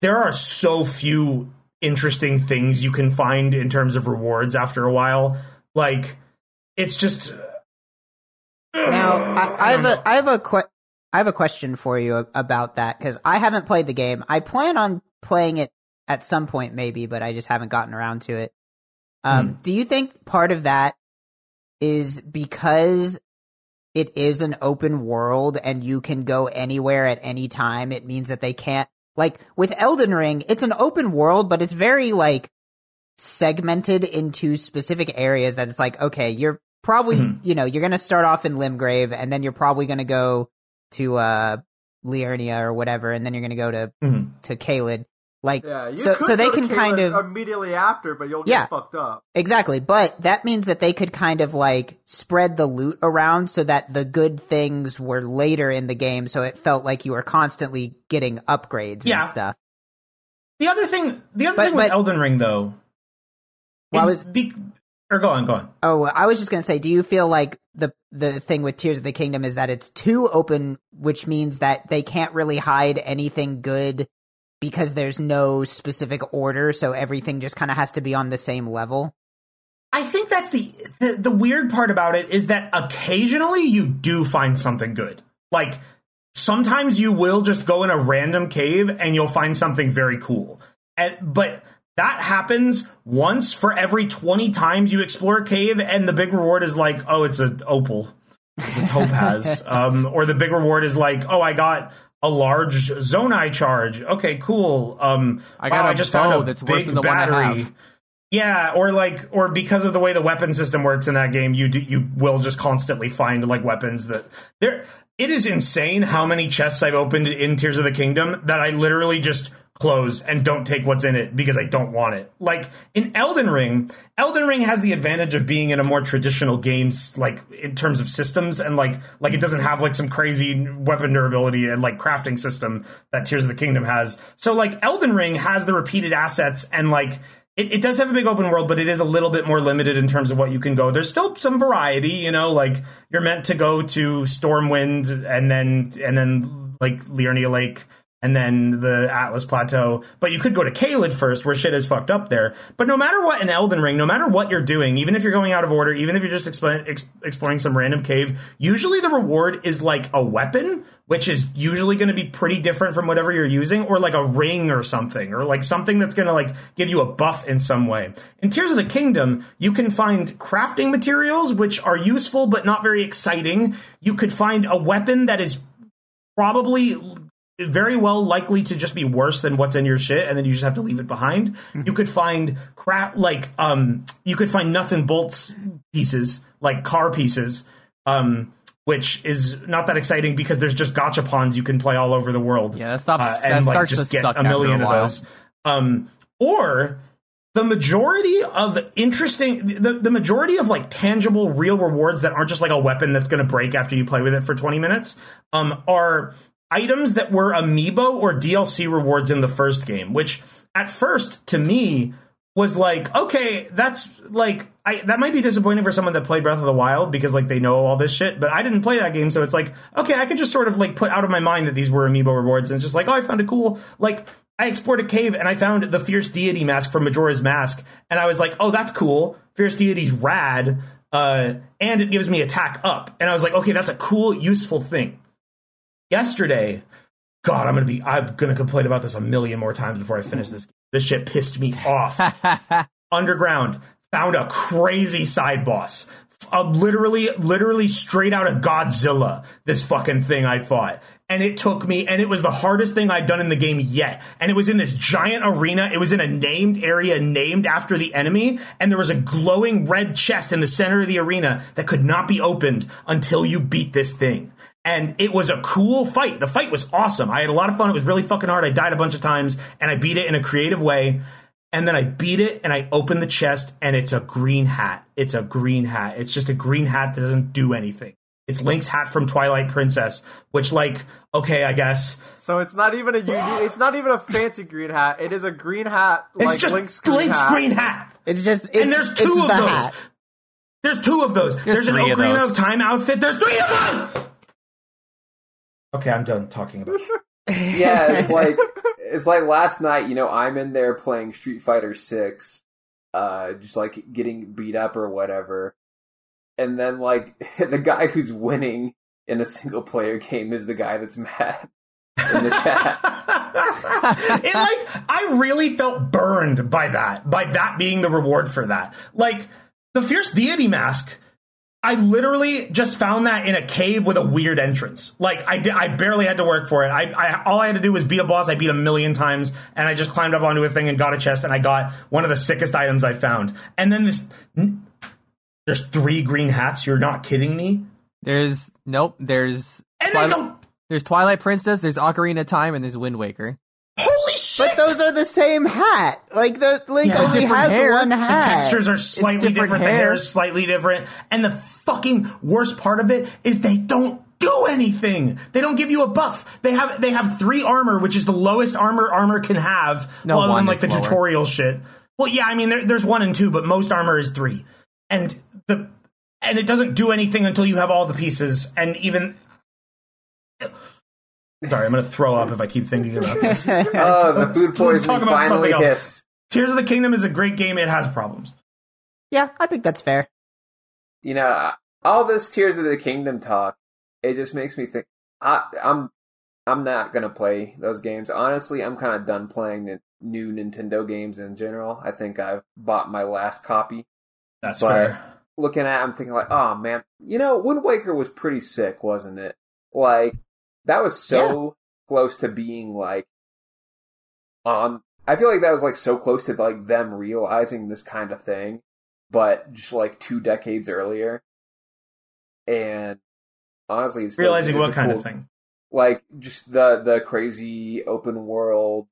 there are so few interesting things you can find in terms of rewards after a while. Like it's just Now, I, I have a I have a que- I have a question for you about that because I haven't played the game. I plan on playing it at some point, maybe, but I just haven't gotten around to it. Um, Do you think part of that is because it is an open world and you can go anywhere at any time? It means that they can't like with Elden Ring. It's an open world, but it's very like segmented into specific areas that it's like, okay, you're probably, Mhm. you know, you're going to start off in Limgrave and then you're probably going to go to, uh, Liurnia or whatever. And then you're going to go to, Mhm. to Caelid. Like, Yeah, you so, could so they can kind of, immediately after, but you'll get Yeah. fucked up. exactly. But that means that they could kind of like spread the loot around so that the good things were later in the game. So it felt like you were constantly getting upgrades Yeah. and stuff. the other thing. The other But- thing with but- Elden Ring though Well, I is was- be- or go on, go on. Oh, I was just gonna say, do you feel like the the thing with Tears of the Kingdom is that it's too open, which means that they can't really hide anything good because there's no specific order, so everything just kind of has to be on the same level. I think that's the, the the weird part about it is that occasionally you do find something good. Like sometimes you will just go in a random cave and you'll find something very cool. And, but that happens once for every 20 times you explore a cave and the big reward is like, oh, it's an opal. It's a topaz. um, or the big reward is like, oh, I got a large zonai charge. Okay, cool. Um, I got wow, a I just bow found a that's worse big than the battery. Yeah, or like, or because of the way the weapon system works in that game, you do, you will just constantly find like weapons that there. It is insane how many chests I've opened in Tears of the Kingdom that I literally just close and don't take what's in it because I don't want it. Like in Elden Ring, Elden Ring has the advantage of being in a more traditional games, like in terms of systems and like like it doesn't have like some crazy weapon durability and like crafting system that Tears of the Kingdom has. So like Elden Ring has the repeated assets and like it, it does have a big open world, but it is a little bit more limited in terms of what you can go. There's still some variety, you know, like you're meant to go to Stormwind and then and then like Liurnia Lake and then the Altus Plateau. But you could go to Caelid first, where shit is fucked up there. But no matter what in Elden Ring, no matter what you're doing, even if you're going out of order, even if you're just ex- exploring some random cave, usually the reward is like a weapon, which is usually going to be pretty different from whatever you're using, or like a ring or something, or like something that's going to like give you a buff in some way. In Tears of the Kingdom, you can find crafting materials which are useful but not very exciting. You could find a weapon that is probably very well likely to just be worse than what's in your shit and then you just have to leave it behind. You could find crap like um you could find nuts and bolts pieces like car pieces um which is not that exciting because there's just gachapons you can play all over the world. Yeah, that stops. uh, that and like starts just to get suck a million a of those. Um, or the majority of interesting the, the majority of like tangible real rewards that aren't just like a weapon that's going to break after you play with it for 20 minutes um, are items that were amiibo or DLC rewards in the first game, which at first to me was like, okay, that's like I that might be disappointing for someone that played Breath of the Wild because like they know all this shit, but I didn't play that game, so it's like, okay, I could just sort of like put out of my mind that these were amiibo rewards and it's just like, oh, I found a cool like I explored a cave and I found the fierce deity mask from Majora's Mask, and I was like, oh, that's cool. Fierce deity's rad, uh, and it gives me attack up, and I was like, okay, that's a cool, useful thing. Yesterday, God, I'm gonna be I'm gonna complain about this a million more times before I finish this. This shit pissed me off. Underground found a crazy side boss. Uh, literally, literally straight out of Godzilla. This fucking thing I fought, and it took me, and it was the hardest thing I'd done in the game yet. And it was in this giant arena. It was in a named area, named after the enemy, and there was a glowing red chest in the center of the arena that could not be opened until you beat this thing and it was a cool fight. The fight was awesome. I had a lot of fun. It was really fucking hard. I died a bunch of times and I beat it in a creative way. And then I beat it and I open the chest and it's a green hat. It's a green hat. It's just a green hat that doesn't do anything. It's Link's hat from Twilight Princess, which like, okay, I guess. So it's not even a unique. It's not even a fancy green hat. It is a green hat It's like just Link's green Link's hat. green hat. It's just it's, and there's two it's of the those. hat. There's two of those. There's, an three of Ocarina those. of Time outfit. There's three of those. Okay, I'm done talking about. it. Yeah, it's like it's like last night. You know, I'm in there playing Street Fighter Six, uh, just like getting beat up or whatever, and then like the guy who's winning in a single player game is the guy that's mad in the chat. it like I really felt burned by that, by that being the reward for that. Like the fierce deity mask, I literally just found that in a cave with a weird entrance. Like I did, I barely had to work for it. I, I all I had to do was beat a boss. I beat a million times, and I just climbed up onto a thing and got a chest, and I got one of the sickest items I found. And then this, there's three green hats. You're not kidding me. There's nope. There's And Twilight, don't. there's Twilight Princess. There's Ocarina of Time, and there's Wind Waker. Holy shit! But those are the same hat. Like the like Yeah. only has hair. one The The textures are slightly different different. The hair. hair is slightly different. And the fucking worst part of it is they don't do anything. They don't give you a buff. They have they have three armor, which is the lowest armor armor can have. No, well, other than one like is the lower. tutorial shit. Well, yeah, I mean there, there's one and two, but most armor is three. And the and it doesn't do anything until you have all the pieces. And even sorry, I'm gonna throw up if I keep thinking about this. Oh, the Let's- food let's poisoning talk about finally something else. hits. Tears of the Kingdom is a great game. It has problems. yeah, I think that's fair. You know, all this Tears of the Kingdom talk, it just makes me think. I, I'm, I'm not gonna play those games. Honestly, I'm kind of done playing the new Nintendo games in general. I think I've bought my last copy. That's But- fair. looking at, it, I'm thinking like, oh man, you know, Wind Waker was pretty sick, wasn't it? Like that was so close to being like, um, I feel like that was like so close to like them realizing this kind of thing, but just like two decades earlier. And honestly, it's Realizing what kind cool- of thing? like just the the crazy open world,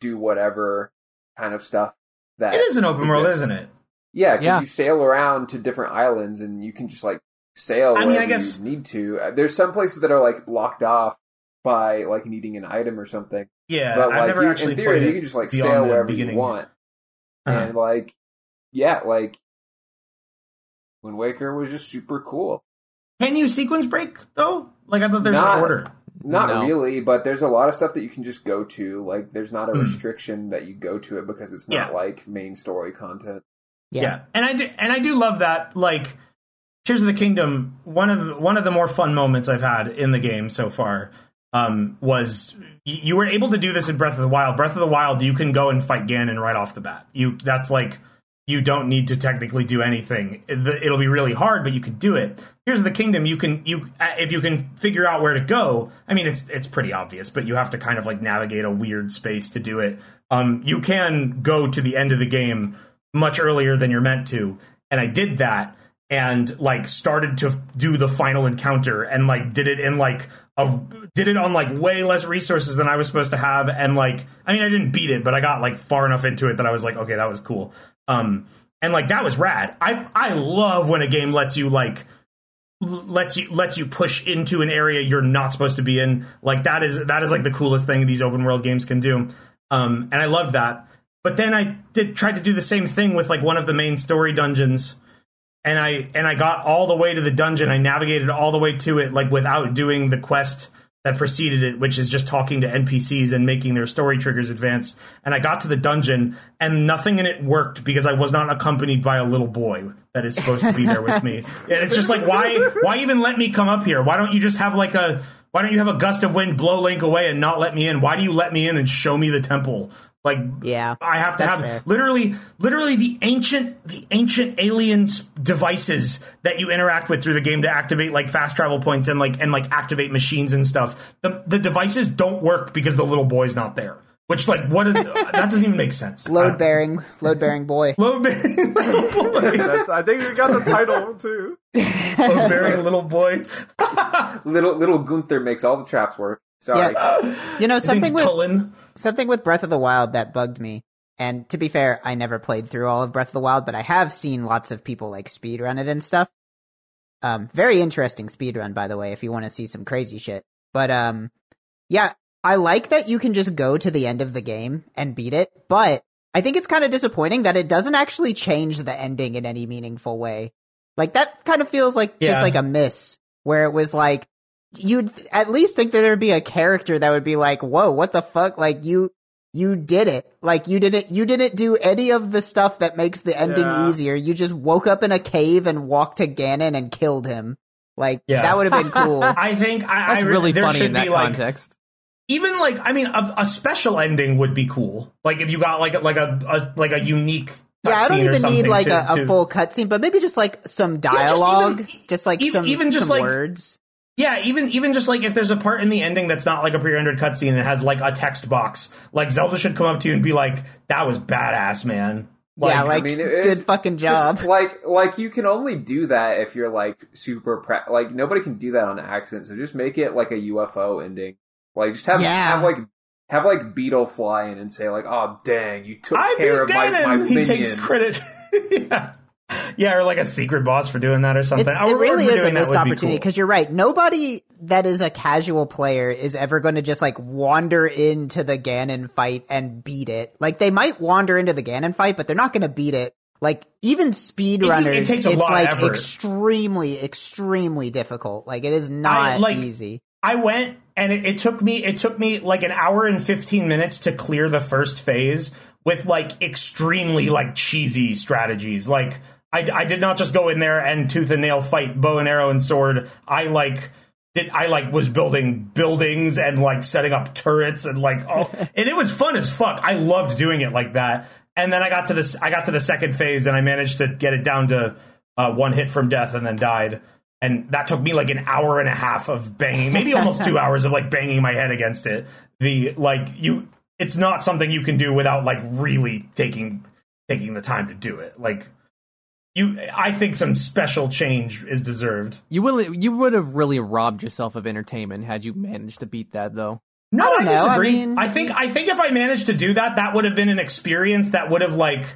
do whatever kind of stuff. That It is an open world, isn't it? Yeah, because Yeah. you sail around to different islands and you can just like sail I mean, I guess- you need to. Uh, There's some places that are like blocked off by like needing an item or something. Yeah, but I've like never you, actually in theory, played you can just like beyond sail the wherever beginning. you want. Uh-huh. And like, yeah, like Wind Waker was just super cool. Can you sequence break though? Like I thought there's Not- an order. Not No. really, but there's a lot of stuff that you can just go to. Like, there's not a Hmm. restriction that you go to it because it's not Yeah. like main story content. Yeah. and I do, and I do love that. Like Tears of the Kingdom, one of one of the more fun moments I've had in the game so far um, was you were able to do this in Breath of the Wild. Breath of the Wild, you can go and fight Ganon right off the bat. You that's like you don't need to technically do anything. It'll be really hard, but you can do it. Here's the kingdom. You can you if you can figure out where to go. I mean, it's it's pretty obvious, but you have to kind of like navigate a weird space to do it. Um, you can go to the end of the game much earlier than you're meant to, and I did that and like started to do the final encounter and like did it in like a did it on like way less resources than I was supposed to have, and like I mean I didn't beat it, but I got like far enough into it that I was like, okay, that was cool. Um, and like that was rad. I I love when a game lets you like lets you lets you push into an area you're not supposed to be in. Like that is that is like the coolest thing these open world games can do. Um, and I loved that. But then I did tried to do the same thing with like one of the main story dungeons. And I and I got all the way to the dungeon. I navigated all the way to it like without doing the quest that preceded it, which is just talking to NPCs and making their story triggers advance. And I got to the dungeon, and nothing in it worked because I was not accompanied by a little boy that is supposed to be there with me. And it's just like, why, why even let me come up here? Why don't you just have like a, why don't you have a gust of wind blow Link away and not let me in? Why do you let me in and show me the temple? Like, Yeah, I have to have fair. literally, literally the ancient, the ancient aliens devices that you interact with through the game to activate like fast travel points and like and like activate machines and stuff. The the devices don't work because the little boy's not there. Which like what is that doesn't even make sense. Load bearing, load bearing boy. Load bearing little boy. That's, I think we got the title too. Load bearing little boy. Little little Gunther makes all the traps work. Sorry. You know something with Cullen. Something with Breath of the Wild that bugged me. And to be fair, I never played through all of Breath of the Wild, but I have seen lots of people like speedrun it and stuff. Um, very interesting speedrun, by the way, if you want to see some crazy shit. But um, yeah, I like that you can just go to the end of the game and beat it, but I think it's kind of disappointing that it doesn't actually change the ending in any meaningful way. Like that kind of feels like Yeah. just like a miss, where it was like you'd at least think that there'd be a character that would be like, "Whoa, what the fuck?" Like you, you did it. Like you didn't, you didn't do any of the stuff that makes the ending Yeah. easier. You just woke up in a cave and walked to Ganon and killed him. Like Yeah. that would have been cool. I think I, That's I really funny in that be, like, context. even like I mean a, a special ending would be cool. Like if you got like a, like a, a like a unique yeah, I don't even need like to- a, a to- full cutscene, but maybe just like some just even- dialogue, just, like even- some even just, some like- words. Yeah, even even just like if there's a part in the ending that's not like a pre-rendered cutscene and it has like a text box, like Zelda should come up to you and be like, "That was badass, man." yeah, like I mean, it- good fucking job. Just like like you can only do that if you're like super pre- like nobody can do that on accident. So just make it like a UFO ending. Like just have Yeah. have like have like Beedle fly in and say like, "Oh dang, you took I care of my, my Ganon. He minion." takes credit. yeah. yeah, or like a secret boss for doing that or something. It's, it really is a missed opportunity cool. because you're right. Nobody that is a casual player is ever going to just like wander into the Ganon fight and beat it. Like they might wander into the Ganon fight, but they're not going to beat it. Like even speedrunners, it takes a it's lot of like effort. extremely, extremely difficult. Like it is not like- easy. I went and it, it took me it took me like an hour and 15 minutes to clear the first phase with like extremely like cheesy strategies. Like I, I did not just go in there and tooth and nail fight bow and arrow and sword. I like did I like was building buildings and like setting up turrets and like oh and it was fun as fuck. I loved doing it like that. And then I got to this I got to the second phase and I managed to get it down to uh, one hit from death and then died. And that took me like an hour and a half of banging, maybe almost two hours of like banging my head against it. The like you, it's not something you can do without like really taking taking the time to do it. Like you, I think some special change is deserved. You would you would have really robbed yourself of entertainment had you managed to beat that though. No, I I, don't. I disagree. mean- I think I think if I managed to do that, that would have been an experience that would have like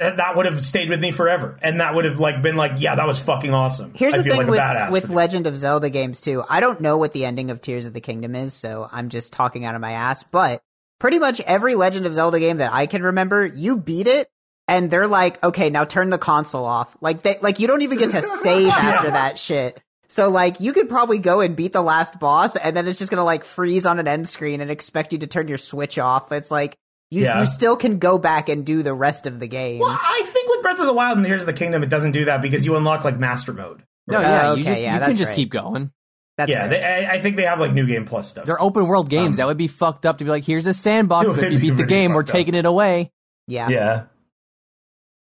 that that would have stayed with me forever, and that would have like been like, yeah, that was fucking awesome. Here's I the thing like with, with Legend of Zelda games too. I don't know what the ending of Tears of the Kingdom is, so I'm just talking out of my ass. But pretty much every Legend of Zelda game that I can remember, you beat it, and they're like, "Okay, now turn the console off." Like they, like you don't even get to save after that shit. So like you could probably go and beat the last boss, and then it's just gonna like freeze on an end screen and expect you to turn your Switch off. It's like you, Yeah. you still can go back and do the rest of the game. Well, I think with Breath of the Wild and Tears of the Kingdom, it doesn't do that because you unlock like master mode. No, Oh, yeah, okay, you just yeah, you can just right. keep going. That's yeah, right. they, I, I think they have like new game plus stuff. They're open world games. Um, that would be fucked up to be like, here's a sandbox, but if you beat the game, we're fucked up. taking it away. yeah. yeah,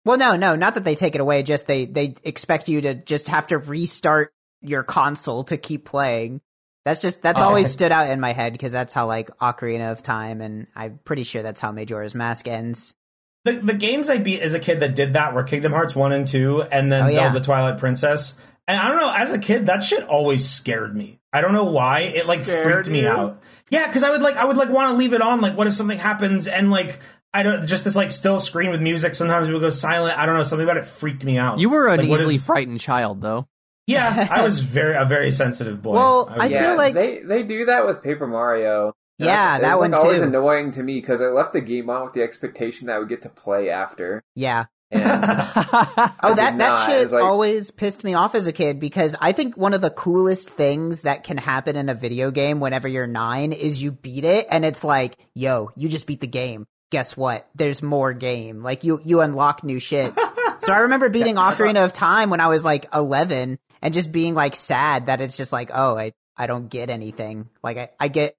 Well, no, no, not that they take it away. Just they they expect you to just have to restart your console to keep playing. That's just that's Oh. always stood out in my head because that's how like Ocarina of Time, and I'm pretty sure that's how Majora's Mask ends. the the games I beat as a kid that did that were Kingdom Hearts one and two, and then Oh, yeah. Zelda Twilight Princess. And I don't know, as a kid, that shit always scared me. I don't know why it like Scared freaked me you? out. Yeah, because I would like I would like want to leave it on. Like, what if something happens and like I don't just this like still screen with music. Sometimes it would go silent. I don't know. Something about it freaked me out. You were an Like, easily if- frightened child, though. yeah, I was very a very sensitive boy. Well, was- I yeah, feel like- they they do that with Paper Mario. Yeah, It that was, one like, always too. annoying to me because I left the game on with the expectation that I would get to play after. Yeah. And Oh, that did that shit like- always pissed me off as a kid because I think one of the coolest things that can happen in a video game whenever you're nine is you beat it and it's like, yo, you just beat the game. Guess what? There's more game. Like you you unlock new shit. so I remember beating Ocarina of Time when I was like 11 and just being like sad that it's just like, oh, I I don't get anything. Like I I get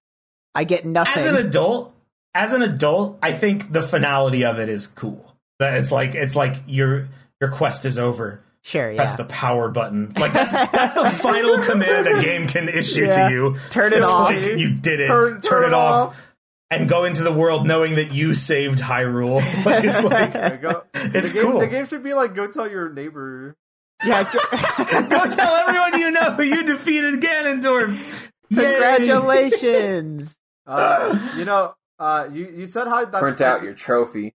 I get nothing. as an adult, as an adult, I think the finality of it is cool. That it's like it's like your your quest is over. sure, Press yeah. the power button. Like that's that's the final command a game can issue Yeah. to you. Turn it It's off. like you did it. Turn- turn it it off. off. And go into the world knowing that you saved Hyrule. Like it's like Yeah, go- It's the game, cool. The game should be like, go tell your neighbor. yeah. go tell everyone you know you defeated Ganondorf. Congratulations. Uh, you know, uh, you you said how that's print out your trophy.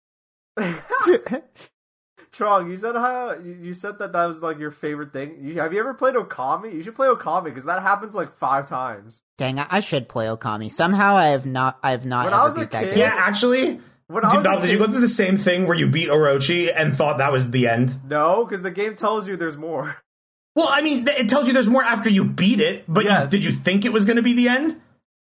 Trong, you said how you, you said that that was like your favorite thing. You, have you ever played Okami? You should play Okami because that happens like five times. Dang, I I should play Okami. Somehow I have not. I have not When I was a beat that kid- Yeah, actually, When I did, was a Bob, did you go through the same thing where you beat Orochi and thought that was the end? No, because the game tells you there's more. Well, I mean, it tells you there's more after you beat it, but you- Yes. did you think it was going to be the end?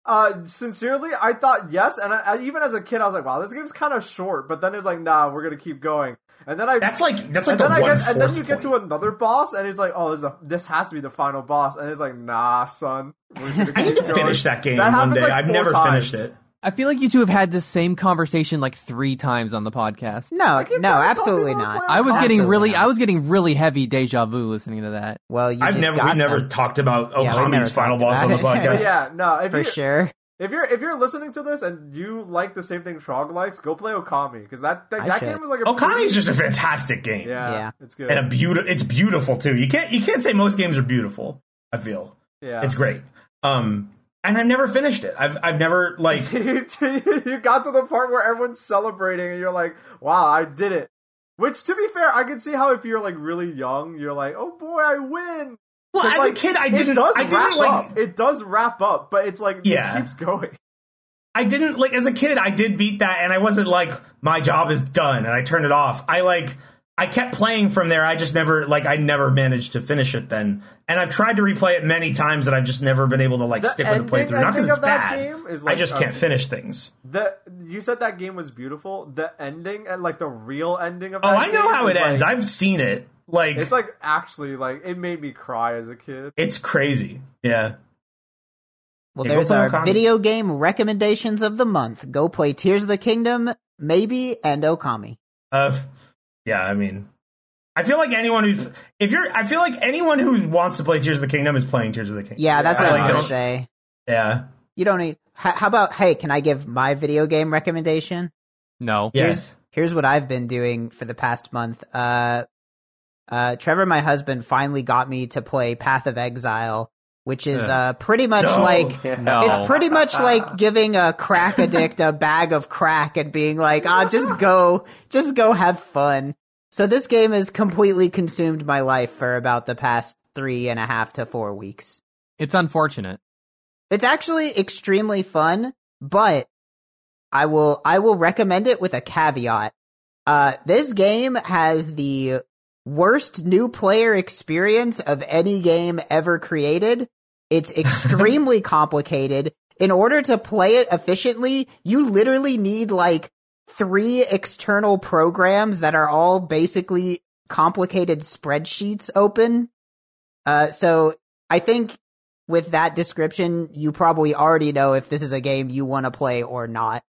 Uh, sincerely, I thought yes, and I, I, even as a kid, I was like, "Wow, this game's kind of short." But then it's like, "Nah, we're gonna keep going." And then I That's like that's like and the then I get, and then you get to another boss, and it's like, "Oh, this, is the, this has to be the final boss." And it's like, "Nah, son, we're gonna I need to going." finish that game That one day. like, I've never times. finished it. I feel like you two have had this same conversation like three times on the podcast. No, keep no, trying to tell absolutely not. I was Okami. getting really, not. I was getting really heavy deja vu listening to that. Well, you I've just never got we never talked about Yeah, Okami's never final boss on the podcast. Yeah, no, if for you sure. If you're if you're listening to this and you like the same thing Trog likes, go play Okami because that that, that game was like a game. Okami's pretty- just a fantastic game. yeah, Yeah. it's good. And a beautiful it's beautiful too. You can't you can't say most games are beautiful, I feel. yeah, It's great. Um and I've never finished it. I've I've never like you, you got to the part where everyone's celebrating and you're like, "Wow, I did it." Which, to be fair, I can see how if you're like really young, you're like, "Oh boy, I win." Well as like, a kid I didn't I didn't like up. It does wrap up, but it's like Yeah. it keeps going. I didn't like as a kid I did beat that and I wasn't like my job is done and I turned it off. I like I kept playing from there. I just never like I never managed to finish it then. And I've tried to replay it many times and I've just never been able to like The stick with the playthrough. Not because it's of that bad. game is I just uh, can't finish things. The you said that game was beautiful. The ending and like the real ending of Oh, I know how it ends. like- I've seen it. Like it's like actually like it made me cry as a kid. it's crazy. Yeah. Well, Yeah, there's our Okami. video game recommendations of the month. Go play Tears of the Kingdom, maybe, and Okami. Uh, yeah, I mean, I feel like anyone who's if you're, I feel like anyone who wants to play Tears of the Kingdom is playing Tears of the Kingdom. Yeah, that's Yeah, what I I was gonna say. Yeah, You don't need. How, how about? Hey, can I give my video game recommendation? No. yes. Here's what I've been doing for the past month. Uh, uh, Trevor, my husband, finally got me to play Path of Exile, which is uh pretty much No. like No. It's pretty much like giving a crack addict a bag of crack and being like, ah, just go, just go have fun. So this game has completely consumed my life for about the past three and a half to four weeks. It's unfortunate. It's actually extremely fun, but I will, I will recommend it with a caveat. Uh, this game has the worst new player experience of any game ever created. It's extremely complicated. In order to play it efficiently, you literally need like three external programs that are all basically complicated spreadsheets open. Uh, so I think with that description, you probably already know if this is a game you want to play or not.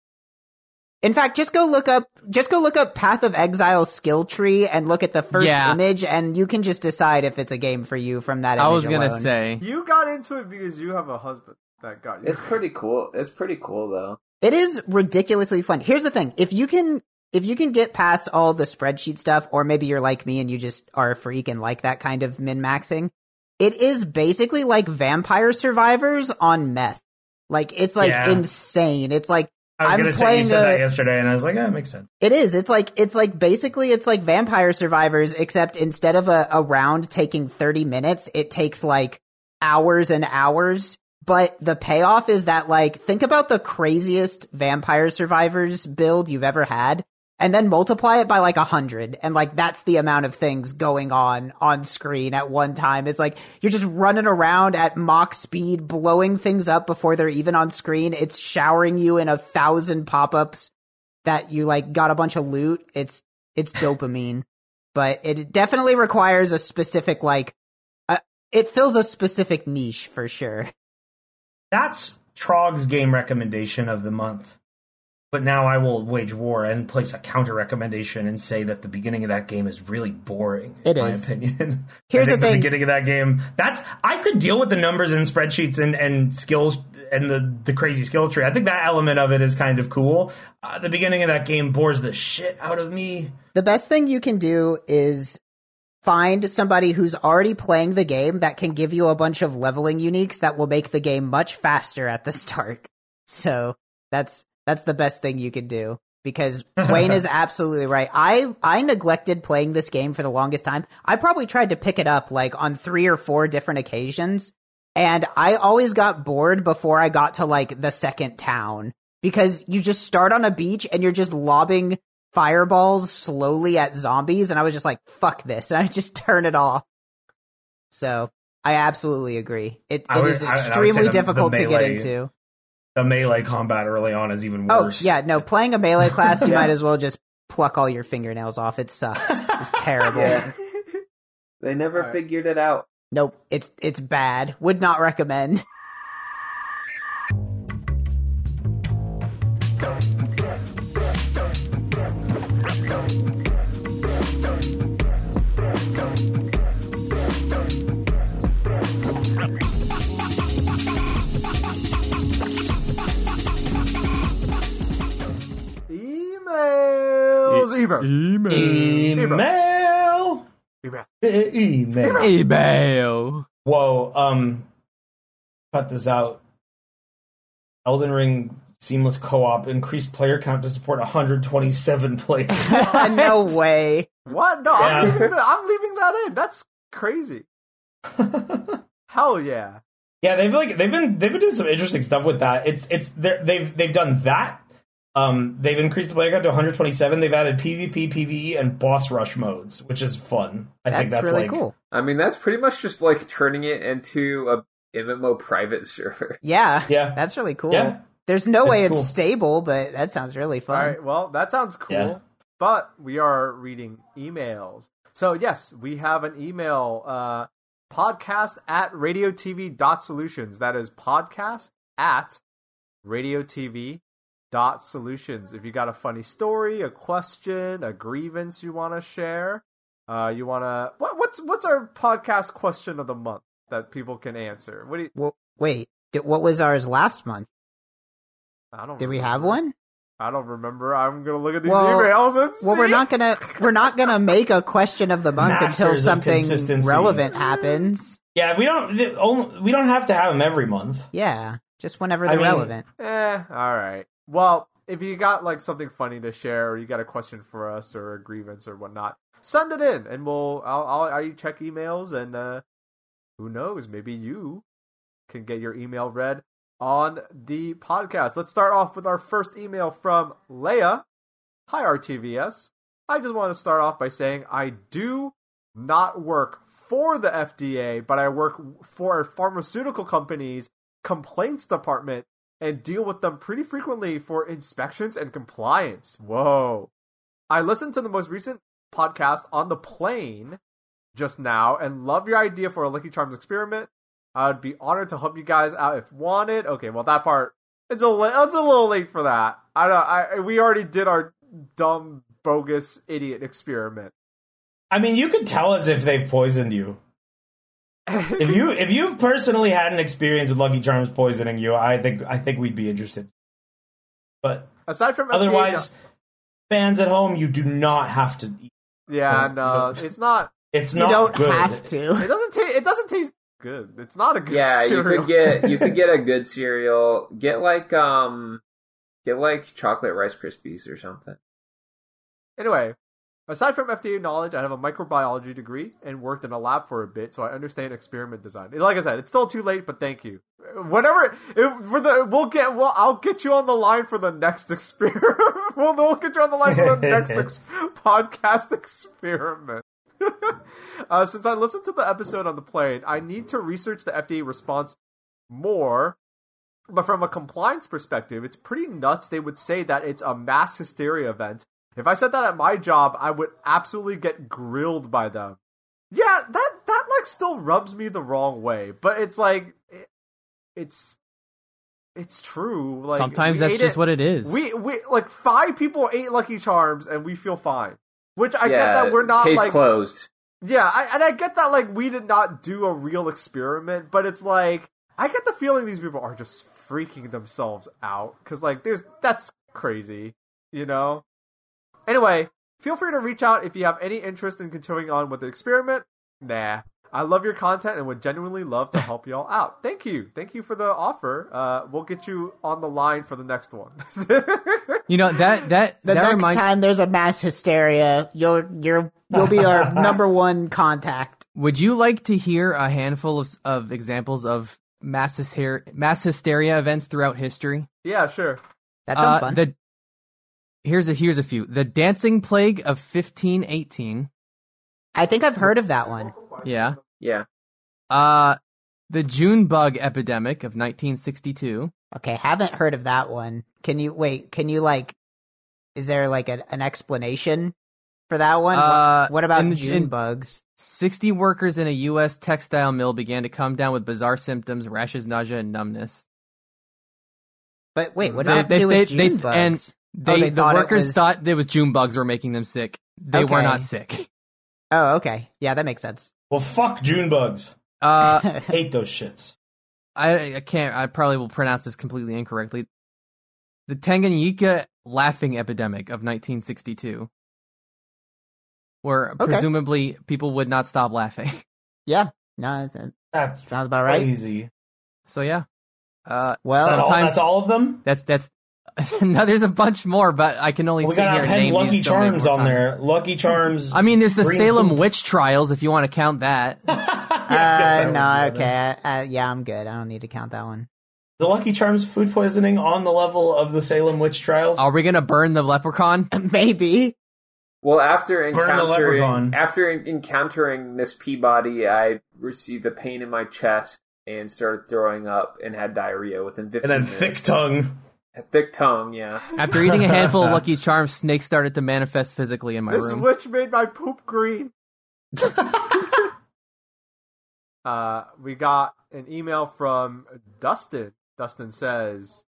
In fact, just go look up just go look up Path of Exile skill tree and look at the first Yeah. image and you can just decide if it's a game for you from that image I was gonna alone. say. You got into it because you have a husband that got you. It's pretty cool. It's pretty cool though. It is ridiculously fun. Here's the thing. If you can if you can get past all the spreadsheet stuff or maybe you're like me and you just are a freak and like that kind of min-maxing, it is basically like Vampire Survivors on meth. Like it's like Yeah. insane. It's like I was I'm gonna say you said a- that yesterday, and I was like, "Yeah, it makes sense." It is. It's like it's like basically it's like Vampire Survivors, except instead of a, a round taking thirty minutes, it takes like hours and hours. But the payoff is that like think about the craziest Vampire Survivors build you've ever had, and then multiply it by like a hundred, and like that's the amount of things going on on screen at one time. It's like you're just running around at Mach speed, blowing things up before they're even on screen. It's showering you in a thousand pop-ups that you like got a bunch of loot. It's it's dopamine, but it definitely requires a specific like. Uh, it fills a specific niche for sure. That's Trog's game recommendation of the month. But now I will wage war and place a counter recommendation and say that the beginning of that game is really boring. It in my opinion. Here's I think the thing. beginning of that game. That's I could deal with the numbers and spreadsheets and and skills and the the crazy skill tree. I think that element of it is kind of cool. Uh, the beginning of that game bores the shit out of me. The best thing you can do is find somebody who's already playing the game that can give you a bunch of leveling uniques that will make the game much faster at the start. So that's that's the best thing you can do because Wayne is absolutely right. I I neglected playing this game for the longest time. I probably tried to pick it up like on 3 or 4 different occasions and I always got bored before I got to like the second town because you just start on a beach and you're just lobbing fireballs slowly at zombies and I was just like fuck this and I just turn it off. So, I absolutely agree. It it would- is I- I would extremely the- the difficult to get into. The melee combat early on is even worse. Oh, worse. yeah, no, playing a melee class you Yeah. might as well just pluck all your fingernails off. It sucks. It's terrible. Yeah. They never Alright. figured it out. Nope, it's it's bad. Would not recommend. Emails. Emails. Email. Email. E- Email. Email. Whoa, um, cut this out. Elden Ring seamless co-op increased player count to support 127 players. no way. What? No, I'm, leaving that, I'm leaving that in. That's crazy. Hell yeah. yeah, they've like they've been they've been doing some interesting stuff with that. It's it's they've they've done that. Um, they've increased the player count to 127. They've added PvP, PvE, and boss rush modes, which is fun. I That's, think that's really like cool. I mean, that's pretty much just like turning it into a MMO private server. Yeah. Yeah. That's really cool. Yeah. There's no It's way it's stable, but that sounds really fun. All right. Well, that sounds cool. Yeah. But we are reading emails. So yes, we have an email uh, podcast at radiotv.solutions. That is podcast at radiotv dot solutions. If you got a funny story, a question, a grievance you want to share, uh, you want to what, what's what's our podcast question of the month that people can answer? What do you? Well, wait, did, what was ours last month? I don't. Did we have remember. one? I don't remember. I'm gonna look at these Well- emails and Well, we're not gonna we're not gonna make a question of the month Masters until something relevant happens. yeah. We don't we don't have to have them every month. Yeah, just whenever they're mean- relevant. Eh, all right. Well, if you got like something funny to share, or you got a question for us, or a grievance, or whatnot, send it in, and we'll I'll I'll, I'll check emails, and uh, who knows, maybe you can get your email read on the podcast. Let's start off with our first email from Leia. Hi, RTVS. I just want to start off by saying I do not work for the FDA, but I work for a pharmaceutical company's complaints department and deal with them pretty frequently for inspections and compliance. Whoa. I listened to the most recent podcast on the plane just now and love your idea for a Lucky Charms experiment. I would be honored to help you guys out if wanted. Okay, well that part it's a li- it's a little late for that. I don't I we already did our dumb bogus idiot experiment. I mean, you could tell us if they've poisoned you. If you if you've personally had an experience with Lucky Charms poisoning you, I think I think we'd be interested. But Aside from FDA, otherwise, fans at home, you do not have to. eat. yeah, no, no, you don't. it's not It's You not don't good. have to. It doesn't taste. It doesn't taste good. It's not a good. Yeah, you could get you could get a good cereal. Get like um, get like chocolate Rice Krispies or something. Anyway, aside from FDA knowledge, I have a microbiology degree and worked in a lab for a bit, so I understand experiment design. Like I said, it's still too late, but thank you. Whatever, if, for the we'll get well, I'll get you on the line for the next experiment. we'll, we'll get you on the line for the next ex- podcast experiment. uh, since I listened to the episode on the plane, I need to research the FDA response more. But from a compliance perspective, it's pretty nuts. They would say that it's a mass hysteria event. If I said that at my job, I would absolutely get grilled by them. Yeah, that that like still rubs me the wrong way, but it's like it, it's it's true. Like Sometimes that's just it- what it is. we we like five people ate Lucky Charms and we feel fine. Which I yeah, get that we're not case like closed. yeah, I, and I get that like we did not do a real experiment, but it's like I get the feeling these people are just freaking themselves out because like there's that's crazy, you know. Anyway, feel free to reach out if you have any interest in continuing on with the experiment. Nah, I love your content and would genuinely love to help y'all out. Thank you, thank you for the offer. Uh, we'll get you on the line for the next one. you know that that The that next reminds. time there's a mass hysteria, you'll you're you'll be our number one contact. Would you like to hear a handful of of examples of mass hysteria, mass hysteria events throughout history? yeah, sure. That sounds Uh, fun. The here's a here's a few. The dancing plague of 1518. I think I've heard of that one. Yeah. Yeah, Uh, the June bug epidemic of 1962. Okay, haven't heard of that one. Can you wait? Can you like? Is there like a, an explanation for that one? Uh, what, what about in the- June in- bugs? 60 workers in a U.S. textile mill began to come down with bizarre symptoms, rashes, nausea, and numbness. But wait, what They- does that have to they- do they- with they- June bugs? and They, Oh, they the thought it workers was- thought it was June bugs were making them sick. They were not sick. oh, okay, yeah, that makes sense. Well, fuck June bugs. Uh, Hate those shits. I, I can't. I probably will pronounce this completely incorrectly. The Tanganyika laughing epidemic of 1962, where Okay. presumably people would not stop laughing. yeah, no, that That's sounds about right. Easy. So yeah, uh, Well, that all, sometimes- that's all of them? that's that's. no, there's a bunch more, but I can only we sit got here our and pen name Lucky these so many Charms more on times. there. Lucky Charms. I mean, there's the Green Salem poop. witch trials, if you want to count that. Yeah, uh, that no, be it. okay, uh, yeah, I'm good. I don't need to count that one. The Lucky Charms food poisoning on the level of the Salem witch trials. Are we gonna burn the leprechaun? Maybe. Well, after Burn the leprechaun. encountering after encountering Miss Peabody, I received a pain in my chest and started throwing up and had diarrhea within 15 and then minutes. thick tongue. A thick tongue, yeah. After eating a handful of Lucky Charms, snakes started to manifest physically in my This room. witch made my poop green. uh, we got an email from Dustin. Dustin says,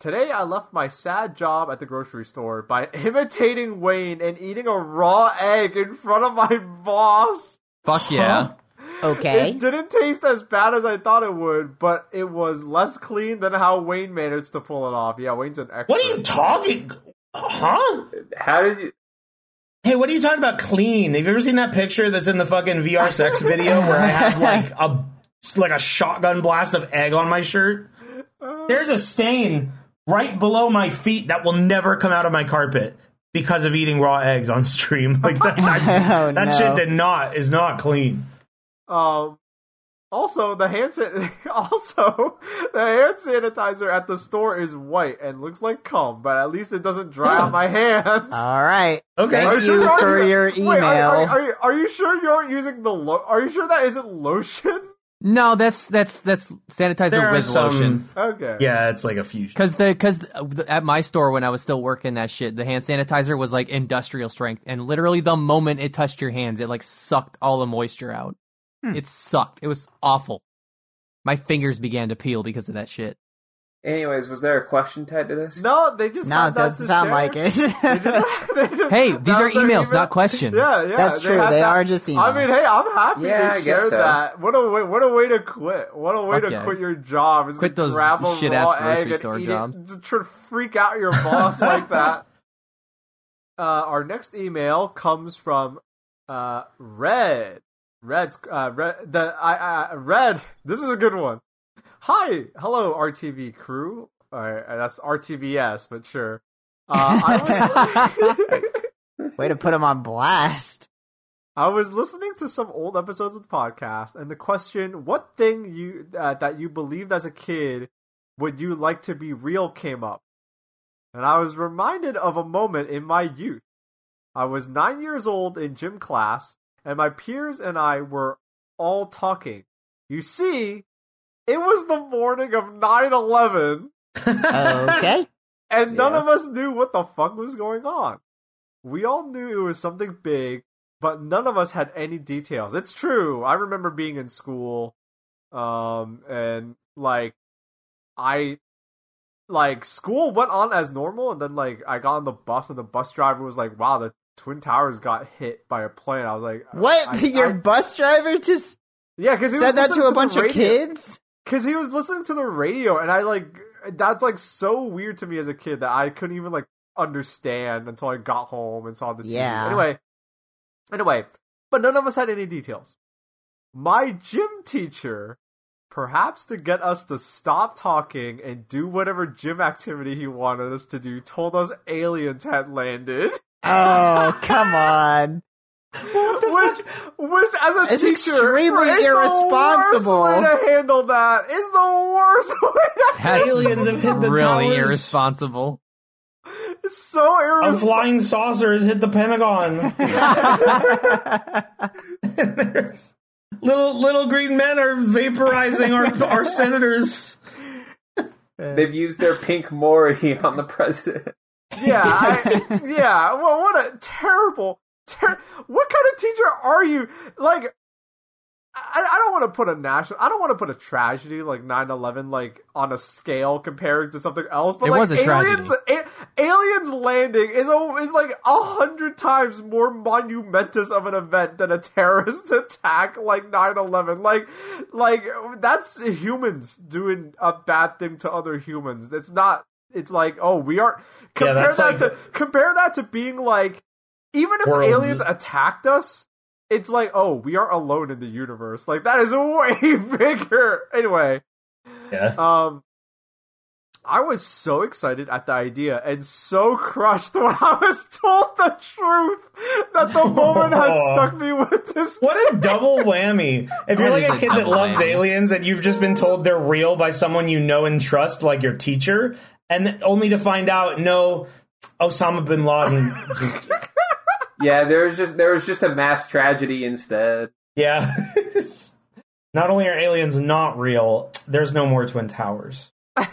Today I left my sad job at the grocery store by imitating Wayne and eating a raw egg in front of my boss. Fuck yeah. Okay. It didn't taste as bad as I thought it would, but it was less clean than how Wayne managed to pull it off. Yeah, Wayne's an expert. What are you talking? Huh? How did you? Hey, what are you talking about? Clean? Have you ever seen that picture that's in the fucking VR sex video where I have like a like a shotgun blast of egg on my shirt? Uh. There's a stain right below my feet that will never come out of my carpet because of eating raw eggs on stream. Like that, that, Oh, that no. shit did not is not clean. Um. Also, the hand san- also the hand sanitizer at the store is white and looks like cum, but at least it doesn't dry out my hands. All right. Okay. Thank Are you sure you're- for your Wait, email. are, are, are, you, are you sure you aren't using the lo- Are you sure that isn't lotion? No, that's that's that's sanitizer There with some- lotion. Okay. Yeah, it's like a fusion. Cause the cause at my store when I was still working that shit, the hand sanitizer was like industrial strength, and literally the moment it touched your hands, it like sucked all the moisture out. Hmm. It sucked. It was awful. My fingers began to peel because of that shit. Anyways, was there a question tied to this? No, they just no, had it that doesn't sound share. like it. They just- they just- Hey, these are was emails, email. not questions. Yeah, yeah, That's true. had They that- are just emails. I mean, hey, I'm happy Yeah, I they guess shared so. that. What a way! What a way to quit! What a way Fuck to yeah. quit your job! Is Quit to those grab shit-ass raw grocery store jobs. It, to try to freak out your boss like that. Uh, our next email comes from uh, Red. Red's uh, red the I uh, red. This is a good one. Hi, hello RTV crew. All right, that's RTVS, but sure. Uh, I was Way to put him on blast. I was listening to some old episodes of the podcast, and the question, "What thing you uh, that you believed as a kid would you like to be real?" came up, and I was reminded of a moment in my youth. I was nine years old in gym class, and my peers and I were all talking. You see, it was the morning of 9 11, Okay. and none Yeah. of us knew what the fuck was going on. We all knew it was something big, but none of us had any details. It's true. I remember being in school, um, and like, I, like, school went on as normal, and then like I got on the bus, and the bus driver was like, "Wow, the twin towers got hit by a plane." I was like, What? I- Your I- bus driver just yeah, because said that to a the bunch of kids? Because he was listening to the radio, and I like that's like so weird to me as a kid that I couldn't even like understand until I got home and saw the TV. Yeah. Anyway, anyway, but none of us had any details. My gym teacher, perhaps to get us to stop talking and do whatever gym activity he wanted us to do, told us aliens had landed. Oh, come on. which, which, as a It's teacher, extremely is irresponsible. The worst way to handle that is the worst way to That's Aliens have hit the really towers. irresponsible. It's so A flying saucer has hit the Pentagon. There's- little little green men are vaporizing our our senators. They've used their pink Mori on the president. Yeah, I, yeah. Well, what a terrible, ter- What kind of teacher are you? Like, I, I don't want to put a national. I don't want to put a tragedy like 9-11 like on a scale comparing to something else. But It like aliens, a- aliens landing is a, is like a hundred times more monumentous of an event than a terrorist attack like 9-11. Like, like that's humans doing a bad thing to other humans. It's not. It's like, oh, we are compare that's that like- to compare that to being like, even if World- aliens attacked us, it's like, oh, we are alone in the universe. Like that is way bigger. Anyway, Yeah. um, I was so excited at the idea and so crushed when I was told the truth that the moment had stuck me with this. What a double whammy. If you're like a a kid that loves aliens and you've just been told they're real by someone you know and trust, like your teacher, and only to find out, no, Osama bin Laden just Yeah, there's just there was just a mass tragedy instead. Yeah. not only are aliens not real, there's no more Twin Towers.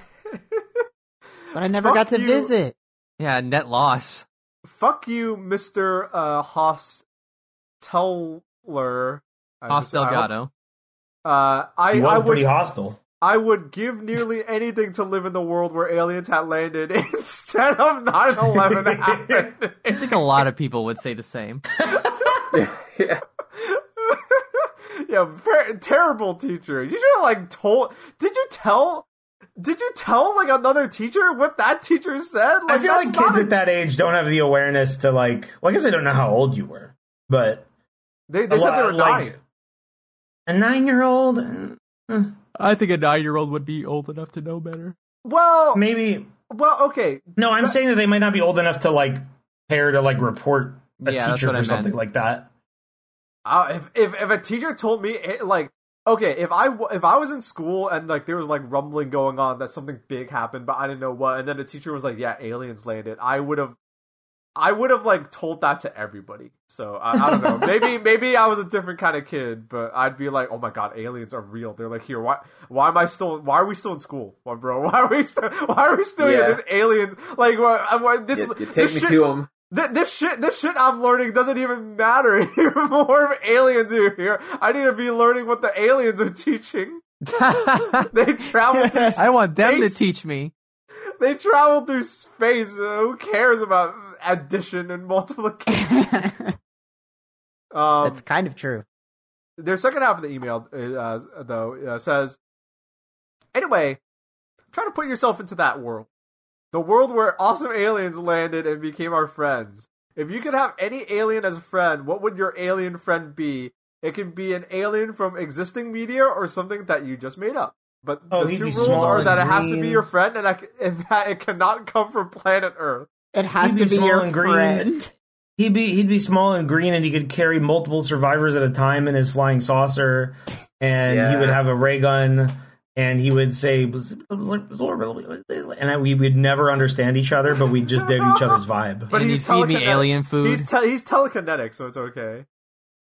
But I never Fuck got to you. visit. Yeah, net loss. Fuck you, Mister uh, Haas Teller. I Haas just- I Delgado. Uh, I, He was I would pretty hostile. I would give nearly anything to live in the world where aliens had landed instead of 9-11 happened. I think a lot of people would say the same. yeah. yeah, ver- terrible teacher. You should have like told. Did you tell? Did you tell like another teacher what that teacher said? I feel like kids a- at that age don't have the awareness to like. Well, I guess I don't know how old you were, but They, they said lot- they were like, nine. A nine-year-old, eh, I think a nine-year-old would be old enough to know better. Well, maybe. well, okay. No, I'm saying that they might not be old enough to like care to like report a Yeah, teacher for something like that. Uh, if, if if a teacher told me eh, like okay if I w- if I was in school and like there was like rumbling going on that something big happened but I didn't know what and then the teacher was like yeah aliens landed I would have I would have like told that to everybody so I, I don't know maybe maybe I was a different kind of kid but I'd be like oh my god aliens are real they're like here why why am I still why are we still in school why bro why are we still why are we still Yeah. here this alien like what, what this, You, you this take me shit- to them. Th- this shit, this shit I'm learning doesn't even matter anymore. If aliens are here, I need to be learning what the aliens are teaching. They travel. Through I want them to teach me. They travel through space. Uh, who cares about addition and multiplication? Um, That's kind of true. their second half of the email, uh, though, uh, says, anyway, try to put yourself into that world. The world where awesome aliens landed and became our friends. If you could have any alien as a friend, what would your alien friend be? It can be an alien from existing media or something that you just made up. But Oh, the two rules are and that it has to be your friend and, I, and that it cannot come from planet Earth. It has He'd to be be your and green. friend. He'd be he'd be small and green, and he could carry multiple survivors at a time in his flying saucer, and he would have a ray gun, and he would say, and I, we would never understand each other, but we'd just dig each other's vibe. But And he's you feed me alien food. He's te- he's telekinetic, so it's okay.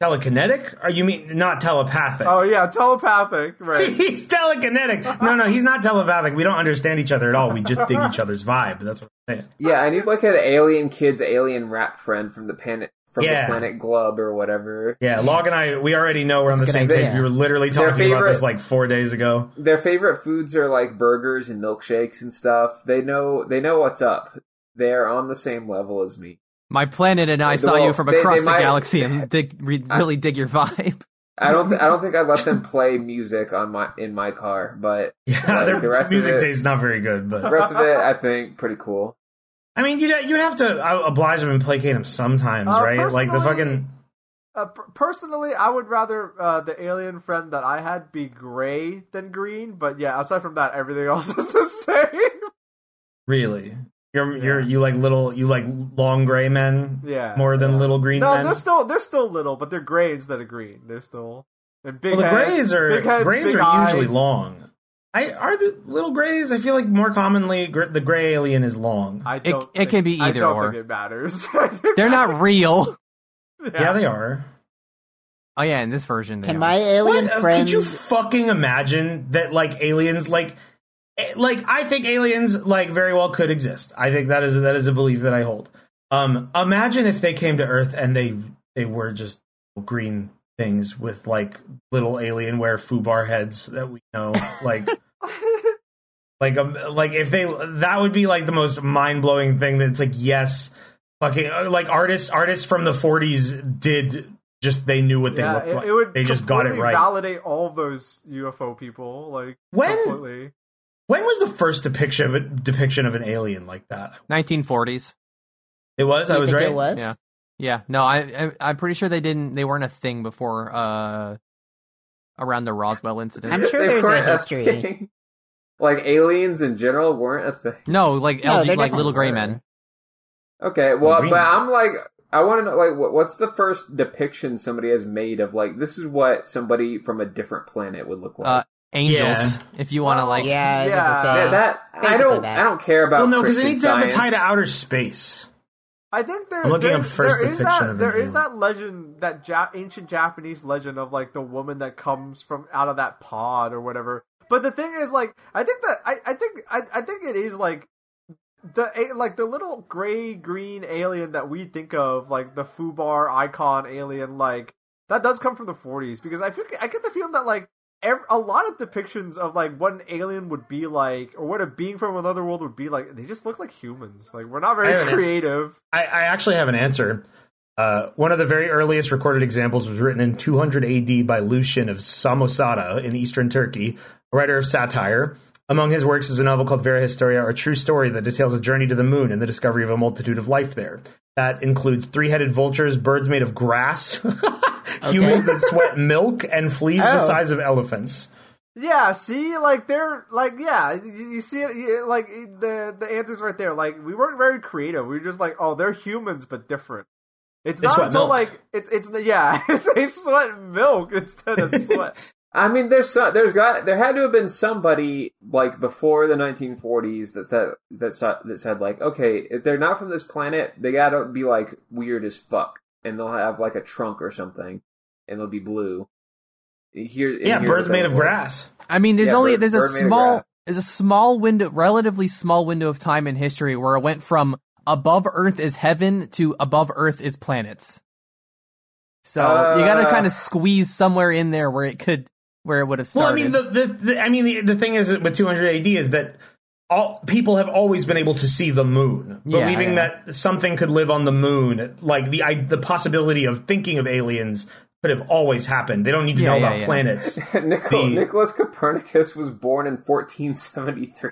Telekinetic? Are you mean not telepathic? Oh yeah, telepathic, right? He's telekinetic. No, no, he's not telepathic. We don't understand each other at all. We just dig each other's vibe. That's what I'm saying. Yeah, I need like an alien kid's alien rap friend from the planet from Yeah. the planet Glub or whatever. Yeah, Log and I, we already know we're on the same good page. idea. We were literally Their talking about this like four days ago. Their favorite foods are like burgers and milkshakes and stuff. They know they know what's up. They're on the same level as me. My planet and I Well, saw you from they- across they the might- galaxy and dig, re- really dig your vibe. I don't th- I don't think I let them play music on my in my car, but Yeah, Like, their the rest of music it- taste not very good, the but rest of it I think pretty cool. I mean, you'd you'd have to uh, oblige them and placate them sometimes, Uh, right? Like the fucking Uh, personally, I would rather uh, the alien friend that I had be gray than green. But yeah, aside from that, everything else is the same. really. You're Yeah. you're you like little you like long gray men Yeah, more than yeah. little green No, men. they're still they're still little, but they're gray instead of green. They're still and big. well, the heads, grays are big heads, grays big are usually long. I are the little grays. I feel like more commonly gr- the gray alien is long. I It- don't it think- can be I either don't or. think it matters. They're not real. yeah. they are. Oh yeah, in this version, they Can are. my alien What? Uh, friend? Could you fucking imagine that like aliens like like I think aliens like very well could exist. I think that is that is a belief that I hold. Um imagine if they came to Earth and they they were just green things with like little alienware foobar heads that we know like like um like if they that would be like the most mind-blowing thing that's like yes fucking uh, like artists artists from the 40s did just they knew what they yeah, looked it, like it would they just got it right Validate all those UFO people, like When- completely. When was the first depiction of a depiction of an alien like that? 1940s. It was. Do I was think right. It was. Yeah. Yeah, no, I, I I'm pretty sure they didn't. They weren't a thing before uh around the Roswell incident. I'm sure there's a history. thing. Like aliens in general weren't a thing. No, like No, LG, like little gray men. Okay, well, Green. but I'm like, I want to know, like, what, what's the first depiction somebody has made of like this is what somebody from a different planet would look like? Uh, Angels, Yeah. if you want to oh, Well, like. Yeah, I was about to Yeah. yeah, that I don't, that. I don't care about. Well, no, because it Christian needs to have the tie to outer space. I think there, I'm looking there's- up first there is that of there that legend that ja- ancient Japanese legend of like the woman that comes from out of that pod or whatever. But the thing is, like, I think that I, I think I, I think it is like the like the little gray green alien that we think of, like the Fubar icon alien, like that does come from the 40s because I feel I get the feeling that like ev a lot of depictions of like what an alien would be like or what a being from another world would be like, they just look like humans. Like we're not very haven't- creative. I, I actually have an answer. Uh, one of the very earliest recorded examples was written in 200 AD by Lucian of Samosata in eastern Turkey, a writer of satire. Among his works is a novel called Vera Historia, a true story that details a journey to the moon and the discovery of a multitude of life there. That includes three headed vultures, birds made of grass, humans that sweat milk, and fleas the Oh. size of elephants. Yeah, see, like they're like, yeah, you, you see it, you- like the the answer's right there. Like we weren't very creative. We were just like, oh, they're humans but different. It's They not until milk. like it's it's yeah, they sweat milk instead of sweat. I mean, there's some, there's got there had to have been somebody like before the 1940s that that that sa- that said like, okay, if they're not from this planet, they gotta be like weird as fuck, and they'll have like a trunk or something, and they'll be blue. Here, Yeah, here's birds made of look like. grass. I mean, there's Yeah, only bird- there's a bird made small there's a small window, relatively small window of time in history where it went from above Earth is heaven to above Earth is planets. So you got to Uh. kind of squeeze somewhere in there where it could where it would have Well, I started. mean, the, the, the I mean, the, the thing is with 200 AD is that all people have always been able to see the moon, Yeah, believing yeah. that something could live on the moon. Like the I, the possibility of thinking of aliens could have always happened. They don't need to Yeah, know yeah, about yeah. planets. Nicol- The- Nicholas Copernicus was born in 1473.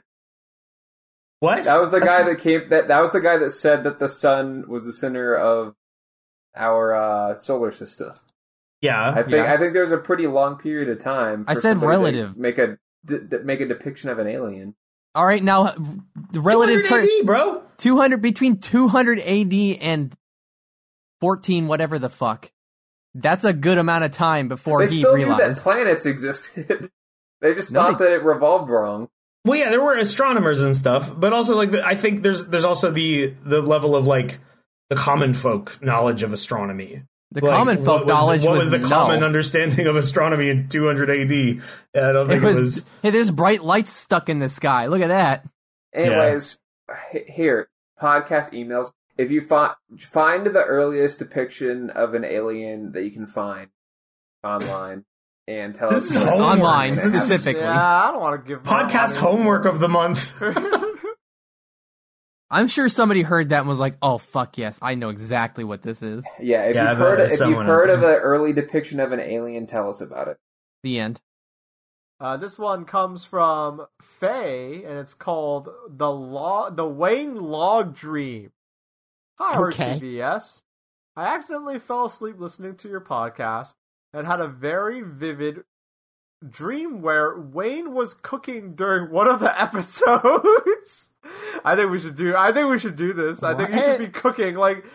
what? That was the That's- guy that came. That that was the guy that said that the sun was the center of our uh, solar system. Yeah. I think Yeah. I think there's a pretty long period of time. I said somebody to relative. Make a d- d- make a depiction of an alien. All right, now the relative 200 term AD, bro. 200 between 200 AD and 14 whatever the fuck. That's a good amount of time before they he still knew that realized. planets existed. they just No, thought they- that it revolved wrong. Well, yeah, there were astronomers and stuff, but also like I think there's there's also the the level of like the common folk knowledge of astronomy. The Like, common folk was, knowledge What was, was the null. common understanding of astronomy in 200 AD? I don't It think it was, was. hey, there's bright lights stuck in the sky. Look at that. Anyways, h- here podcast emails. If you find find the earliest depiction of an alien that you can find online, and tell This us is what- homework. Online, specifically. Yeah, I don't want to give podcast homework of the month. I'm sure somebody heard that and was like, "Oh fuck yes, I know exactly what this is." Yeah, if Yeah, you've heard if you've heard of an early depiction of an alien, tell us about it. The end. Uh, this one comes from Faye, and it's called the log, the Wayne Log Dream. Hi, Okay. RTVS. I accidentally fell asleep listening to your podcast and had a very vivid dream where Wayne was cooking during one of the episodes. I think we should do. I think we should do this. I think you should be cooking like.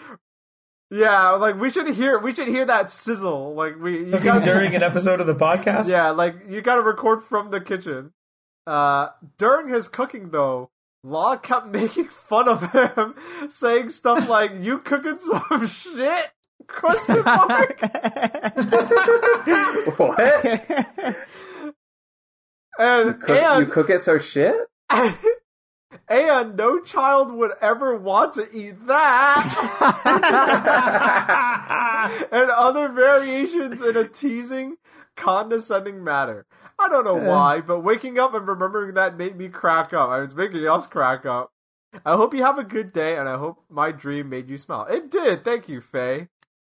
Yeah, like we should hear. We should hear that sizzle. Like we you gotta- during an episode of the podcast. yeah, like you gotta record from the kitchen. Uh, during his cooking though, Law kept making fun of him, saying stuff like, "You cooking some shit?" Question mark. What? And Cook, you cook it so shit? and no child would ever want to eat that. and other variations in a teasing, condescending manner. I don't know why, but waking up and remembering that made me crack up. I was making us crack up. I hope you have a good day, and I hope my dream made you smile. It did. Thank you, Faye.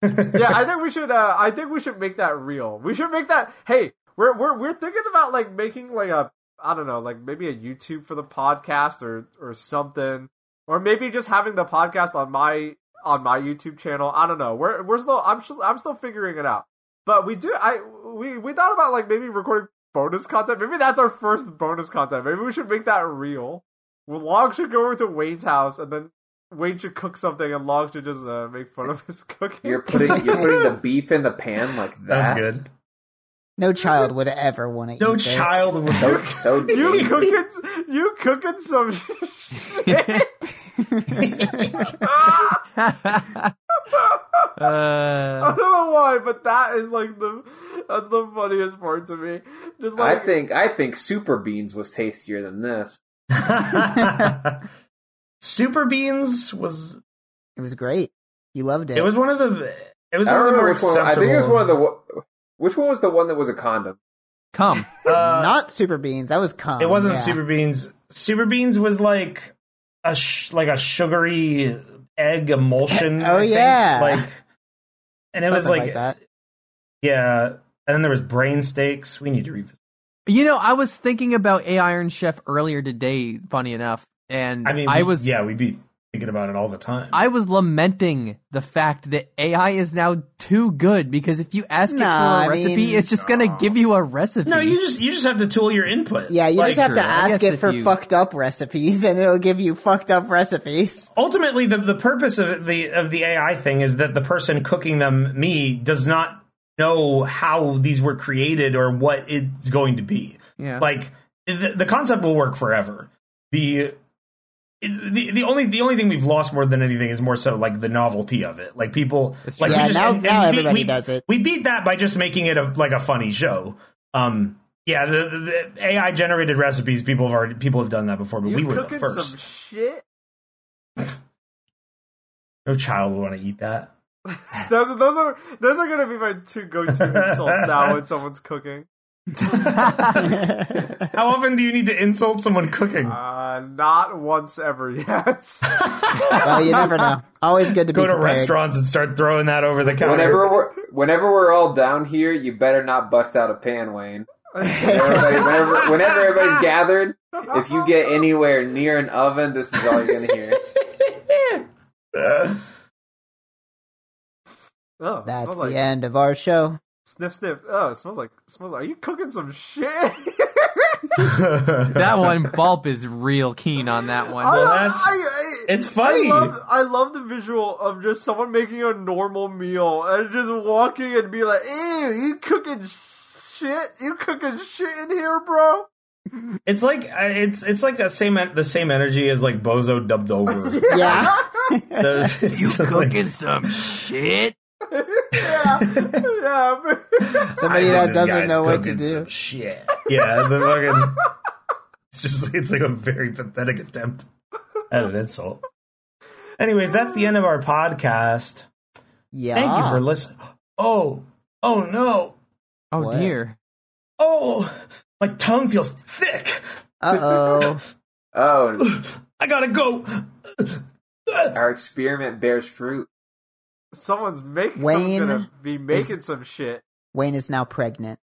Yeah, I think we should. Uh, I think we should make that real. We should make that. Hey, we're we're we're thinking about like making like a I don't know, like maybe a YouTube for the podcast or or something, or maybe just having the podcast on my on my YouTube channel. I don't know. We're we're still I'm still I'm still figuring it out. But we do. I we we thought about like maybe recording bonus content. Maybe that's our first bonus content. Maybe we should make that real. Well, Log should go over to Wayne's house and then. Wayne should cook something and Log should just uh, make fun of his cooking. You're putting you're putting the beef in the pan like that. That's good. no child would ever want to eat No child would. So so You cooking, you cooking some shit. I Uh, don't know why, but that is like the that's the funniest part to me. Just like I think I think Super Beans was tastier than this. Super Beans was. It was great. You loved it. It was one of the. It was I one of the more which one. I think it was one of the. Which one was the one that was a condom? come. Uh, not super beans. That was cum. It wasn't yeah. super beans. Super beans was like a sh- like a sugary egg emulsion. Oh, I think. yeah. like, and it was like, like that. yeah. And then there was brain steaks. We need to revisit. You know, I was thinking about A Iron Chef earlier today, funny enough, and I mean, I was yeah, we'd be thinking about it all the time. I was lamenting the fact that AI is now too good because if you ask it for I a recipe, mean- it's just gonna give you a recipe. no, you just you just have to tool your input. Yeah, you Like, just have to true. I ask it for you- fucked up recipes, and it'll give you fucked up recipes. ultimately the the purpose of the of the AI thing is that the person cooking them, me, does not know how these were created or what it's going to be. yeah. Like the, the concept will work forever. The the, the only the only thing we've lost more than anything is more so like the novelty of it. Like people, like true. we just, now- and- and now we beat- everybody we- does it. We beat that by just making it a like a funny show. Um, yeah, the, the, the AI generated recipes. People have already people have done that before, but you we were the first. some shit. No child would want to eat that. Those, those are those are gonna be my two go-to insults now when someone's cooking. How often do you need to insult someone cooking? Uh, not once ever yet. well, you never know. Always good to Go be to prepared. restaurants and start throwing that over the counter. Whenever we're whenever we're all down here, you better not bust out a pan, Wayne. Everybody, whenever whenever everybody's gathered, if you get anywhere near an oven, this is all you're gonna hear. Uh, Oh, That's the like, end of our show. Sniff, sniff. Oh, it smells like smells. Like, are you cooking some shit? That one, Bulb is real keen on that one. Well, that's- I- I- it's funny. I love, I love the visual of just someone making a normal meal and just walking and be like, "Ew, you cooking shit? You cooking shit in here, bro?" It's like uh, it's it's like a same the same energy as like Bozo dubbed over. Yeah. The- cooking like- some shit? Yeah, yeah. Somebody that doesn't know what to do. Shit. Yeah, the fucking. It's just it's like a very pathetic attempt at an insult. Anyways, that's the end of our podcast. Yeah. Thank you for listening. Oh, oh no, Oh What? dear. oh, my tongue feels thick. Uh oh. Oh, I gotta go. our experiment bears fruit. Someone's making. Wayne someone's gonna be making some shit. Wayne is now pregnant.